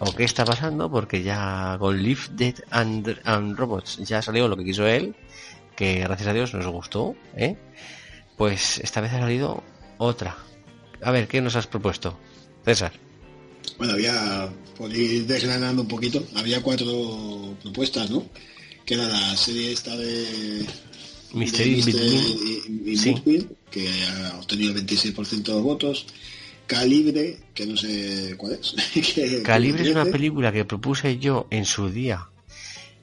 o qué está pasando porque ya con Live Dead and, Robots ya salió lo que quiso él que gracias a Dios nos gustó ¿eh? pues esta vez ha salido otra a ver ¿qué nos has propuesto? César Bueno, había, por ir desgranando un poquito, había cuatro propuestas, ¿no? Que era la serie esta de... Mystery de Mystery Sí. Between, que ha obtenido el 26% de votos. Calibre, que no sé cuál es. que- Calibre es una película que propuse yo en su día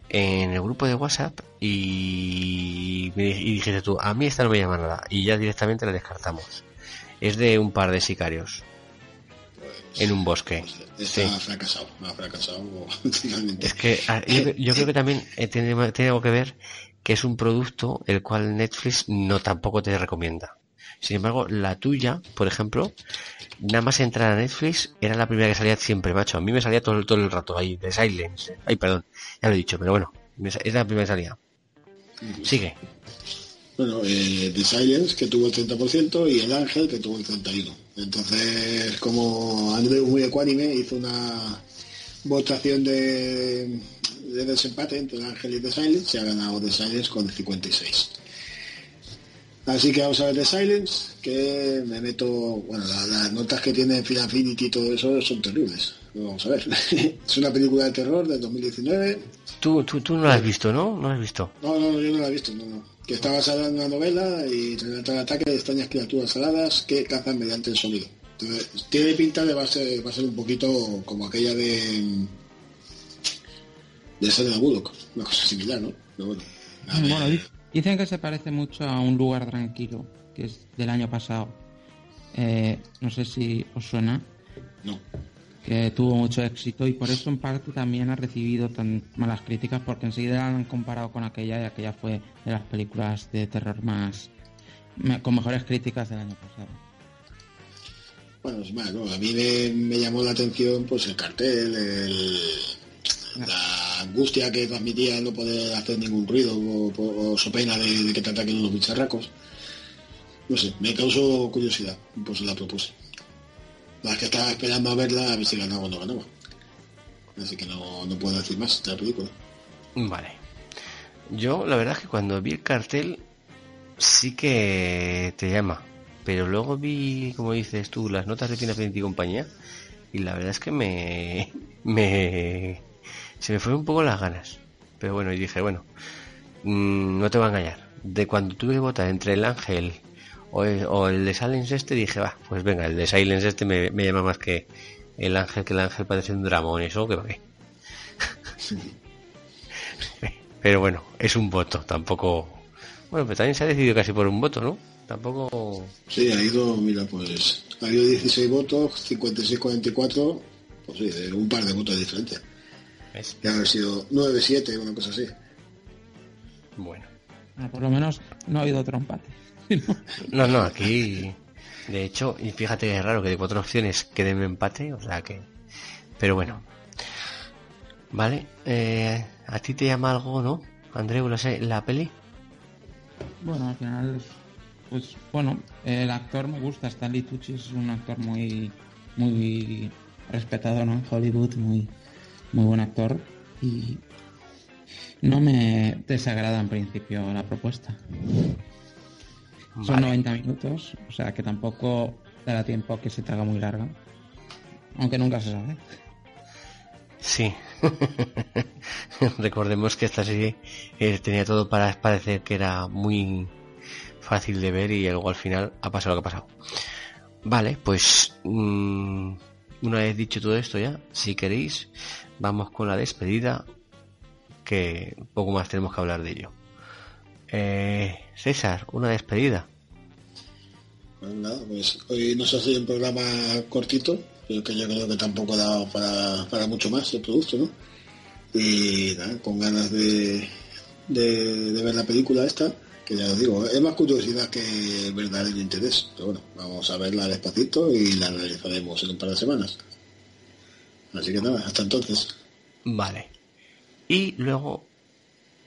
en el grupo de WhatsApp y, y dijiste tú, a mí esta no me llama nada y ya directamente la descartamos. Es de un par de sicarios en un bosque. Está Sí. fracasado, ha fracasado totalmente. Es que ah, yo, yo creo que también eh, tiene, tiene algo que ver que es un producto el cual Netflix no tampoco te recomienda. Sin embargo, la tuya, por ejemplo, nada más entrar a Netflix, era la primera que salía siempre, macho. A mí me salía todo, el- todo el rato ahí, de Silence. Ay, perdón, ya lo he dicho, pero bueno, es la primera que salía. Sigue. Bueno, eh, The Silence, que tuvo el 30%, y El Ángel, que tuvo el 31%. Entonces, como Andreu muy ecuánime, hizo una votación de, de desempate entre El Ángel y The Silence, se ha ganado The Silence con el 56%. Así que vamos a ver The Silence, que me meto... Bueno, la- las notas que tiene Final Affinity y todo eso son terribles. Vamos a ver. es una película de terror del 2019, Tú, tú, tú no la has visto, ¿no? No la has visto. no, no, no, yo no la he visto, no, no. Que está basada en una novela y trata el ataque de extrañas criaturas aladas que cazan mediante el sonido. Entonces, tiene pinta de va a ser, va a ser un poquito como aquella de de Sandra Bullock, una cosa similar, ¿no? Pero bueno, dicen que se parece mucho a Un lugar tranquilo, que es del año pasado. Eh, no sé si os suena, no. Que tuvo mucho éxito y por eso en parte también ha recibido tan malas críticas, porque enseguida la han comparado con aquella y aquella fue de las películas de terror más con mejores críticas del año pasado. Bueno, es más, ¿no? A mí me, me llamó la atención pues el cartel, el- la angustia que transmitía no poder hacer ningún ruido o, o- pena de, de que te ataquen unos bicharracos. No sé, me causó curiosidad, pues la propuse. La que estaba esperando a verla a ver si ganaba o no ganaba. Así que no, no puedo decir más de la película. Vale. Yo, la verdad es que cuando vi el cartel, sí que te llama. Pero luego vi, como dices tú, las notas de Final Fantasy y compañía. Y la verdad es que me. me. se me fueron un poco las ganas. Pero bueno, y dije, bueno, mm, no te voy a engañar. De cuando tuve que votar entre el ángel o el, o el de Silence este, dije, va, pues venga, el de Silence este me, me llama más que el ángel, que el ángel parece un dramón, eso que va qué. Pero bueno, es un voto, tampoco. Bueno, pero también se ha decidido casi por un voto, ¿no? Tampoco. Sí, ha ido, mira, pues ha habido 16 votos, 56-44, pues sí, de un par de votos de diferencia. Es Ya haber sido 9-7, una cosa así. bueno. Ah, por lo menos no ha habido otro empate. No, no, aquí. De hecho, y fíjate que es raro que de cuatro opciones queden empate, o sea que. Pero bueno. Vale, eh, ¿a ti te llama algo, no? Andreu, la, la peli? Bueno, al final, pues bueno, el actor me gusta. Stanley Tucci es un actor muy, muy respetado, ¿no? En Hollywood, muy, muy buen actor y no me desagrada en principio la propuesta. Son Vale. 90 minutos, o sea que tampoco dará tiempo a que se te haga muy larga. Aunque nunca se sabe. Sí. Recordemos que esta serie eh, tenía todo para parecer que era muy fácil de ver y luego al final ha pasado lo que ha pasado. Vale, pues mm, una vez dicho todo esto ya, si queréis, vamos con la despedida, que poco más tenemos que hablar de ello. Eh, César, una despedida. Pues nada, pues hoy nos ha sido un programa cortito, pero que yo creo que tampoco ha dado para, para mucho más el producto, ¿no? Y nada, con ganas de, de, de ver la película esta, que ya os digo, es más curiosidad que verdadero interés. Pero bueno, vamos a verla despacito y la analizaremos en un par de semanas. Así que nada, hasta entonces. Vale. Y luego...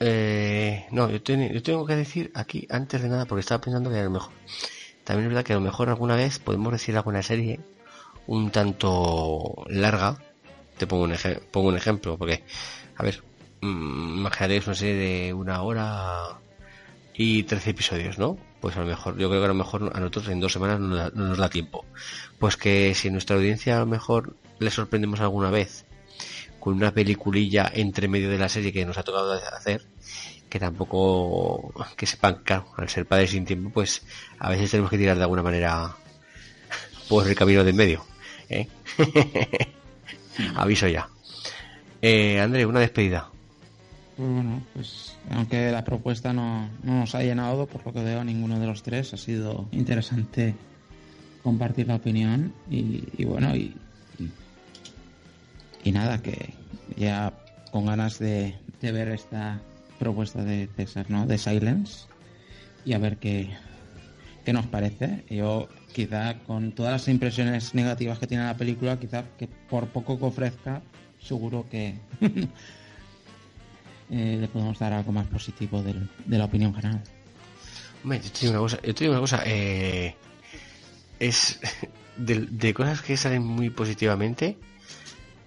eh, no, yo, ten- yo tengo que decir aquí, antes de nada, porque estaba pensando que a lo mejor... También es verdad que a lo mejor alguna vez podemos decir alguna serie un tanto larga. Te pongo un, ejemplo, porque, a ver, mm, imaginaréis una serie de una hora y 13 episodios, ¿no? Pues a lo mejor, yo creo que a lo mejor a nosotros en dos semanas no, no nos da tiempo. Pues que si nuestra audiencia a lo mejor le sorprendemos alguna vez con una peliculilla entre medio de la serie que nos ha tocado hacer, que tampoco, que sepan, claro, al ser padres sin tiempo, pues a veces tenemos que tirar de alguna manera por el camino de en medio. ¿eh? Aviso ya. Eh, André, una despedida. Bueno, pues aunque la propuesta no, no nos ha llenado, por lo que veo, ninguno de los tres ha sido interesante compartir la opinión y, y bueno, y, y, nada, que ya con ganas de, ver esta propuesta de César, ¿no? De Silence y a ver qué, qué nos parece. Yo quizá con todas las impresiones negativas que tiene la película, quizá que por poco que ofrezca, seguro que eh, le podemos dar algo más positivo de la opinión general. Hombre, yo te digo una cosa, yo te digo una cosa, eh, es de cosas que salen muy positivamente,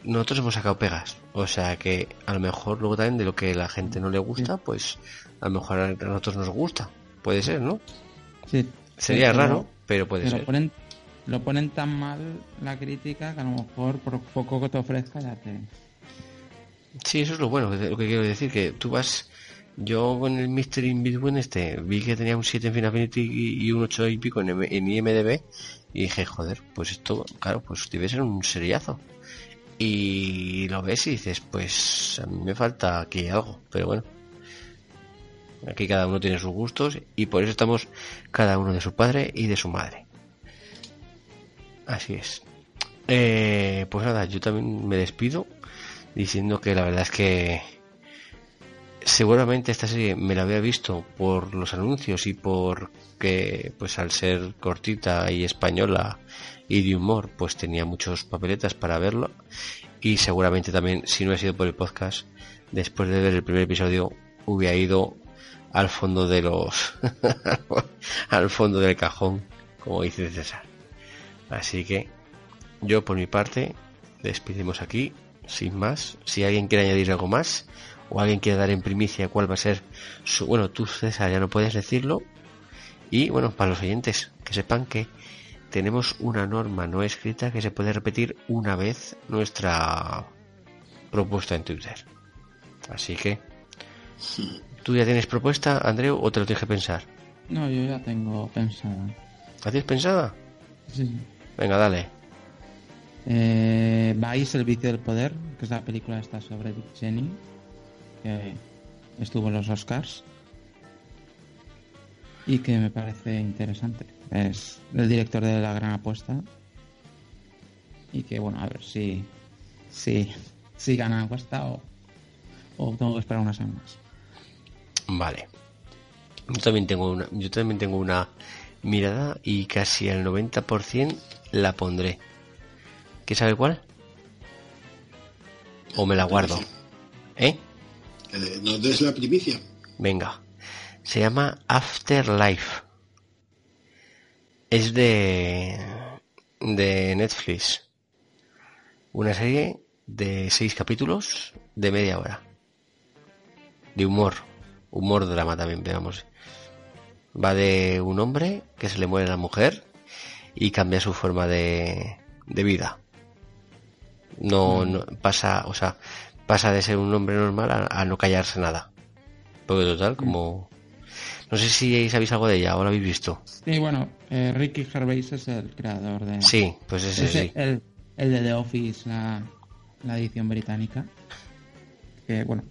nosotros hemos sacado pegas. O sea que a lo mejor luego también de lo que la gente no le gusta, pues a lo mejor a nosotros nos gusta. Puede ser, ¿no? Sí, Sería pero- raro, pero puede pero ser. ponen, lo ponen tan mal la crítica que a lo mejor por poco que te ofrezca ya te... Sí, eso es lo bueno, lo que quiero decir, que tú vas... Yo con el Mystery in Between este vi que tenía un 7 en Final Fantasy y y un 8 y pico en, en IMDB y dije, joder, pues esto, claro, pues debe ser un seriazo. Y lo ves y dices, pues a mí me falta aquí algo, pero bueno. Aquí cada uno tiene sus gustos y por eso estamos cada uno de su padre y de su madre. Así es. Eh, pues nada, yo también me despido diciendo que la verdad es que seguramente esta serie me la había visto por los anuncios y por que pues al ser cortita y española y de humor pues tenía muchos papeletas para verlo. Y seguramente también si no he sido por el podcast después de ver el primer episodio hubiera ido al fondo de los al fondo del cajón como dice César. Así que yo por mi parte despedimos aquí sin más. Si alguien quiere añadir algo más o alguien quiere dar en primicia cuál va a ser su bueno tú César ya no puedes decirlo. Y bueno para los oyentes que sepan que tenemos una norma no escrita que se puede repetir una vez nuestra propuesta en Twitter así que tú ya tienes propuesta Andreu o te lo tienes que pensar No, yo ya tengo pensada. ¿la tienes pensada? Sí. venga dale Eh, Vice, el vicio del poder, que es la película esta sobre Dick Cheney, que estuvo en los Oscars y que me parece interesante. Es el director de La Gran Apuesta y que, bueno, a ver si, si, si gana la apuesta o, o tengo que esperar unas semanas. Vale. Yo también tengo una, yo también tengo una mirada y casi al 90% la pondré. ¿Qué sabe cuál? O me la guardo. ¿Eh? Que nos des la primicia. Venga. Se llama Afterlife. Es de. de Netflix. Una serie de seis capítulos de media hora. De humor. Humor drama también, veamos. Va de un hombre que se le muere la mujer y cambia su forma de, de vida. No, no pasa, o sea, pasa de ser un hombre normal a, a no callarse nada. Porque total, como no sé si sabéis algo de ella o lo habéis visto. Sí, bueno, eh, Ricky Gervais es el creador de... Sí, pues ese es sí. el, el de The Office, la, la edición británica. Que, bueno,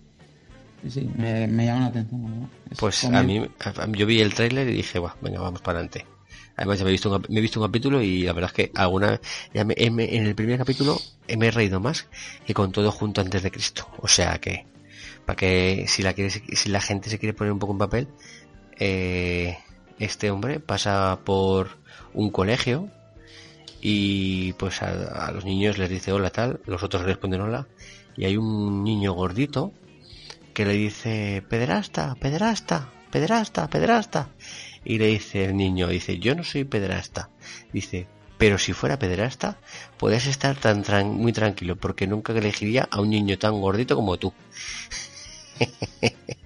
sí, me, me llama la atención. Pues como- a mí, yo vi el tráiler y dije, "Buah, venga, vamos para adelante. Además, ya me he, visto un, me he visto un capítulo y la verdad es que alguna, ya me- en el primer capítulo me he reído más que con todo junto antes de Cristo. O sea que, para que si la, quieres, si la gente se quiere poner un poco en papel, eh, este hombre pasa por un colegio y pues a, los niños les dice hola tal, los otros responden hola y hay un niño gordito que le dice pederasta, pederasta, pederasta, pederasta y le dice el niño, dice yo no soy pederasta, dice pero si fuera pederasta puedes estar tan tran- muy tranquilo porque nunca elegiría a un niño tan gordito como tú.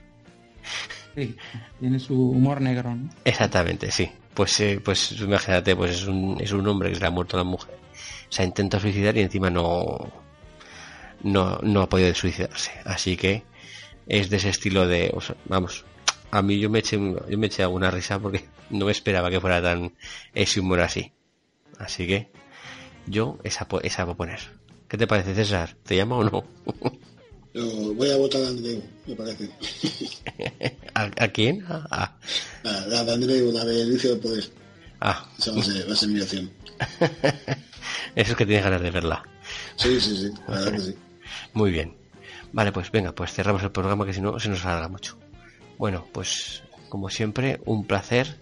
Tiene su humor negro, ¿no? Exactamente, sí. Pues, eh, pues imagínate, pues es un, es un hombre que se le ha muerto la mujer. Se ha intentado suicidar y encima no, no, no ha podido suicidarse. Así que es de ese estilo de, o sea, vamos, a mí yo me eché, yo me eché alguna risa porque no me esperaba que fuera tan ese humor así. Así que yo esa, esa voy a poner. ¿Qué te parece, César? ¿Te llama o no? Yo voy a votar a Andreu, me parece. ¿A, a quién? A- a- La, la de Andreu, la de Inicio del Poder. ah, Esa va a ser, va a ser mi opción. eso es que tienes ganas de verla. Sí, sí, sí, la verdad que sí. Muy bien. Vale, pues venga, pues cerramos el programa que si no se nos alarga mucho. Bueno, pues como siempre, un placer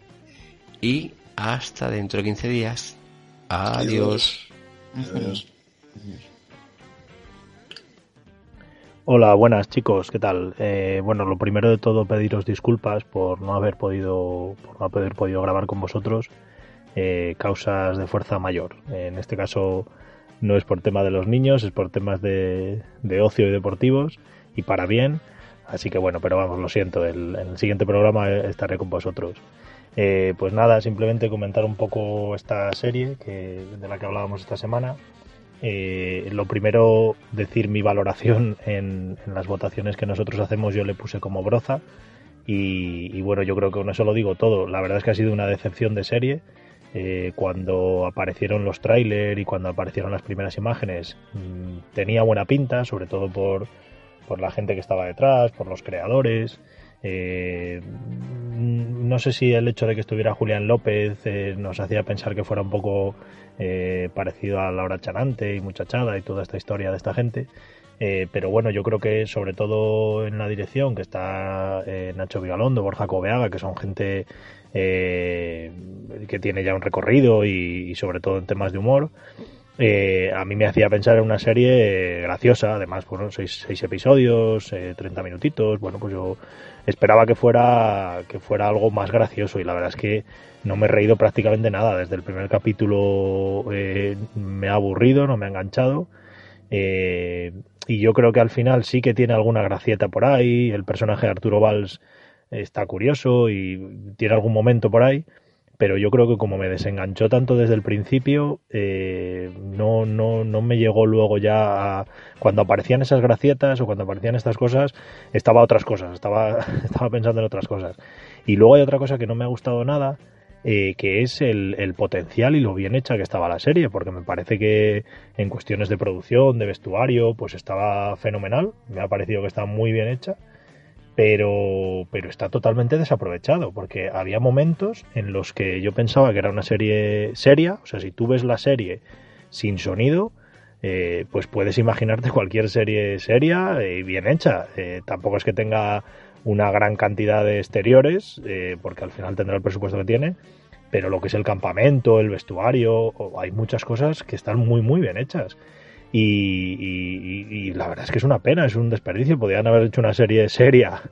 y hasta dentro de 15 días. Adiós. Hasta luego. Adiós. Hola, buenas chicos, ¿qué tal? Eh, bueno, lo primero de todo pediros disculpas por no haber podido, por no haber podido grabar con vosotros, eh, causas de fuerza mayor. En este caso no es por tema de los niños, es por temas de, de ocio y deportivos y para bien. Así que bueno, pero vamos, lo siento, el- en el siguiente programa estaré con vosotros. Eh, pues nada, simplemente comentar un poco esta serie que, de la que hablábamos esta semana. Eh, lo primero, decir mi valoración en, las votaciones que nosotros hacemos, yo le puse como broza. Y, y bueno, yo creo que con eso lo digo todo. La verdad es que ha sido una decepción de serie. Eh, cuando aparecieron los trailers y cuando aparecieron las primeras imágenes, mm, tenía buena pinta, sobre todo por, por la gente que estaba detrás, por los creadores. Eh, mm, no sé si el hecho de que estuviera Julián López eh, nos hacía pensar que fuera un poco eh, parecido a Laura Chanante y Muchachada y toda esta historia de esta gente. Eh, pero bueno, yo creo que sobre todo en la dirección, que está eh, Nacho Vigalondo, Borja Cobeaga, que son gente eh, que tiene ya un recorrido y, y sobre todo en temas de humor, eh, a mí me hacía pensar en una serie graciosa, además, bueno, seis, seis episodios, eh, 30 minutitos, bueno, pues yo esperaba que fuera, que fuera algo más gracioso y la verdad es que no me he reído prácticamente nada, desde el primer capítulo eh, me ha aburrido, no me ha enganchado. Eh, y yo creo que al final sí que tiene alguna gracieta por ahí. El personaje de Arturo Valls está curioso y tiene algún momento por ahí. Pero yo creo que como me desenganchó tanto desde el principio, eh, no, no, no me llegó luego ya a, cuando aparecían esas gracietas o cuando aparecían estas cosas, estaba otras cosas, estaba, estaba pensando en otras cosas. Y luego hay otra cosa que no me ha gustado nada, eh, que es el, el potencial y lo bien hecha que estaba la serie, porque me parece que en cuestiones de producción, de vestuario, pues estaba fenomenal, me ha parecido que está muy bien hecha, pero, pero está totalmente desaprovechado, porque había momentos en los que yo pensaba que era una serie seria, o sea, si tú ves la serie sin sonido, eh, pues puedes imaginarte cualquier serie seria y bien hecha. Eh, tampoco es que tenga una gran cantidad de exteriores, eh, porque al final tendrá el presupuesto que tiene, pero lo que es el campamento, el vestuario, hay muchas cosas que están muy, muy bien hechas. Y, la verdad es que es una pena, es un desperdicio. Podrían haber hecho una serie seria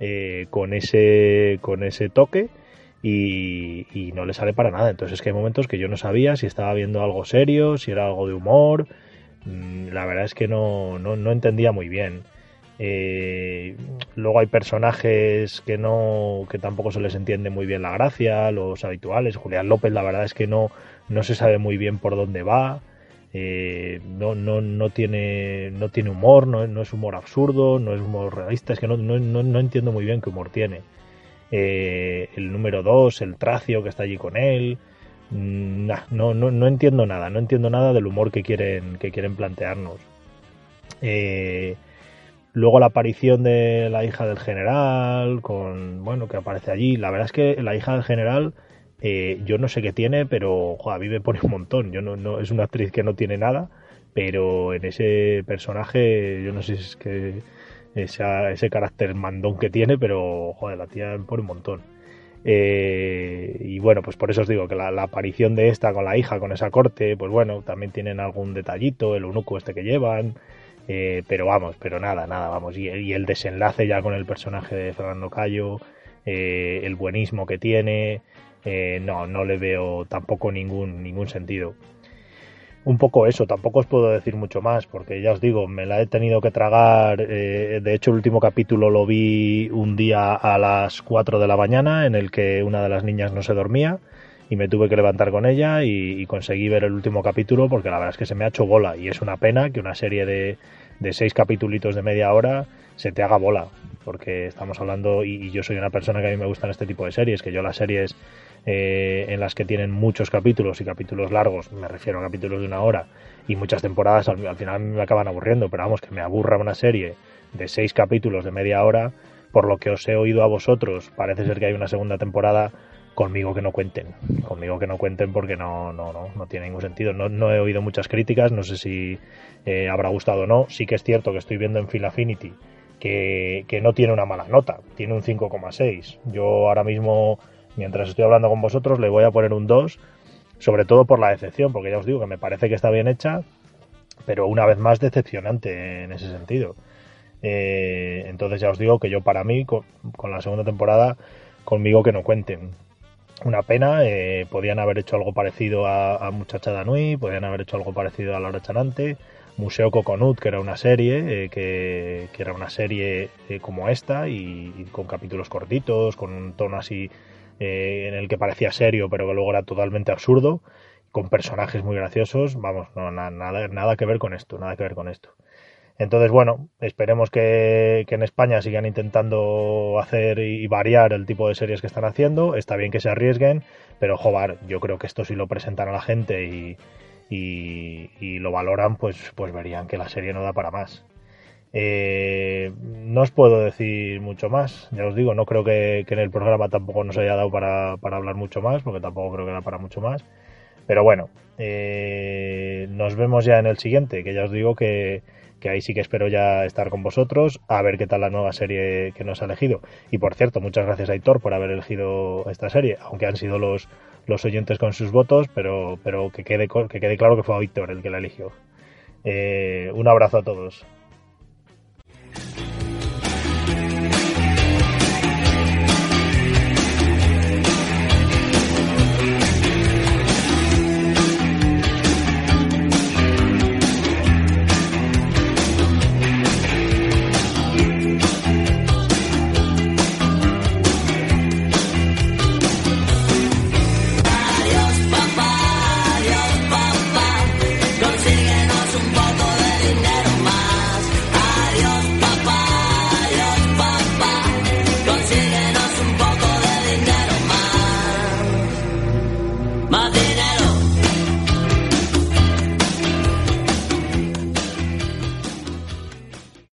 eh, con ese con ese toque y, y no le sale para nada. Entonces es que hay momentos que yo no sabía si estaba viendo algo serio, si era algo de humor. Mm, La verdad es que no, no, no entendía muy bien. Eh, luego hay personajes que no que tampoco se les entiende muy bien la gracia, los habituales. Julián López, la verdad es que no, no se sabe muy bien por dónde va. Eh, no, no, no, tiene, no tiene humor, no, es humor absurdo, no es humor realista, es que no, no, entiendo muy bien qué humor tiene. Eh, el número 2, el tracio que está allí con él, mm, no, no, no entiendo nada, no entiendo nada del humor que quieren, que quieren plantearnos. Eh, luego la aparición de la hija del general, con bueno, que aparece allí. La verdad es que la hija del general, eh, yo no sé qué tiene, pero jo, a mí me pone un montón. Yo no, no, es una actriz que no tiene nada, pero en ese personaje, yo no sé si es que ese carácter mandón que tiene, pero joder, la tía me pone un montón. Eh, y bueno, pues por eso os digo que la, la aparición de esta con la hija, con esa corte, pues bueno, también tienen algún detallito, el eunuco este que llevan, eh, pero vamos, pero nada, nada, vamos. Y, y el desenlace ya con el personaje de Fernando Cayo, eh, el buenismo que tiene, eh, no, no le veo tampoco ningún, ningún sentido. Un poco eso, tampoco os puedo decir mucho más, porque ya os digo, me la he tenido que tragar. eh, de hecho, el último capítulo lo vi un día a las 4 de la mañana, en el que una de las niñas no se dormía y me tuve que levantar con ella y, y conseguí ver el último capítulo porque la verdad es que se me ha hecho bola y es una pena que una serie de, de seis capítulos de media hora se te haga bola porque estamos hablando y, y yo soy una persona que a mí me gustan este tipo de series que yo las series eh, en las que tienen muchos capítulos y capítulos largos me refiero a capítulos de una hora y muchas temporadas al, al final me acaban aburriendo pero vamos que me aburra una serie de seis capítulos de media hora por lo que os he oído a vosotros parece ser que hay una segunda temporada conmigo que no cuenten, conmigo que no cuenten porque no, no, no, no tiene ningún sentido. No, no he oído muchas críticas, no sé si eh, habrá gustado o no. Sí que es cierto que estoy viendo en Phil Affinity que, que no tiene una mala nota, tiene un 5,6. Yo ahora mismo, mientras estoy hablando con vosotros, le voy a poner un 2, sobre todo por la decepción, porque ya os digo que me parece que está bien hecha, pero una vez más decepcionante en ese sentido. Eh, entonces ya os digo que yo para mí, con, con la segunda temporada, conmigo que no cuenten una pena. eh, podían haber hecho algo parecido a, Muchacha Danui, podían haber hecho algo parecido a Laura Chanante, Museo Coconut, que era una serie, eh, que, era una serie eh, como esta, y con capítulos cortitos, con un tono así eh, en el que parecía serio, pero que luego era totalmente absurdo, con personajes muy graciosos. Vamos, no, na- nada, nada que ver con esto, nada que ver con esto. Entonces, bueno, esperemos que, en España sigan intentando hacer y variar el tipo de series que están haciendo. Está bien que se arriesguen, pero joder, yo creo que esto si lo presentan a la gente y lo valoran, pues, pues verían que la serie no da para más. Eh, no os puedo decir mucho más, ya os digo, no creo que, en el programa tampoco nos haya dado para, hablar mucho más, porque tampoco creo que da para mucho más. Pero bueno, eh, nos vemos ya en el siguiente, que ya os digo que, ahí sí que espero ya estar con vosotros a ver qué tal la nueva serie que nos ha elegido. Y por cierto, muchas gracias a Aitor por haber elegido esta serie, aunque han sido los, los oyentes con sus votos, pero, pero que, quede, que quede claro que fue Aitor el que la eligió. Eh, un abrazo a todos.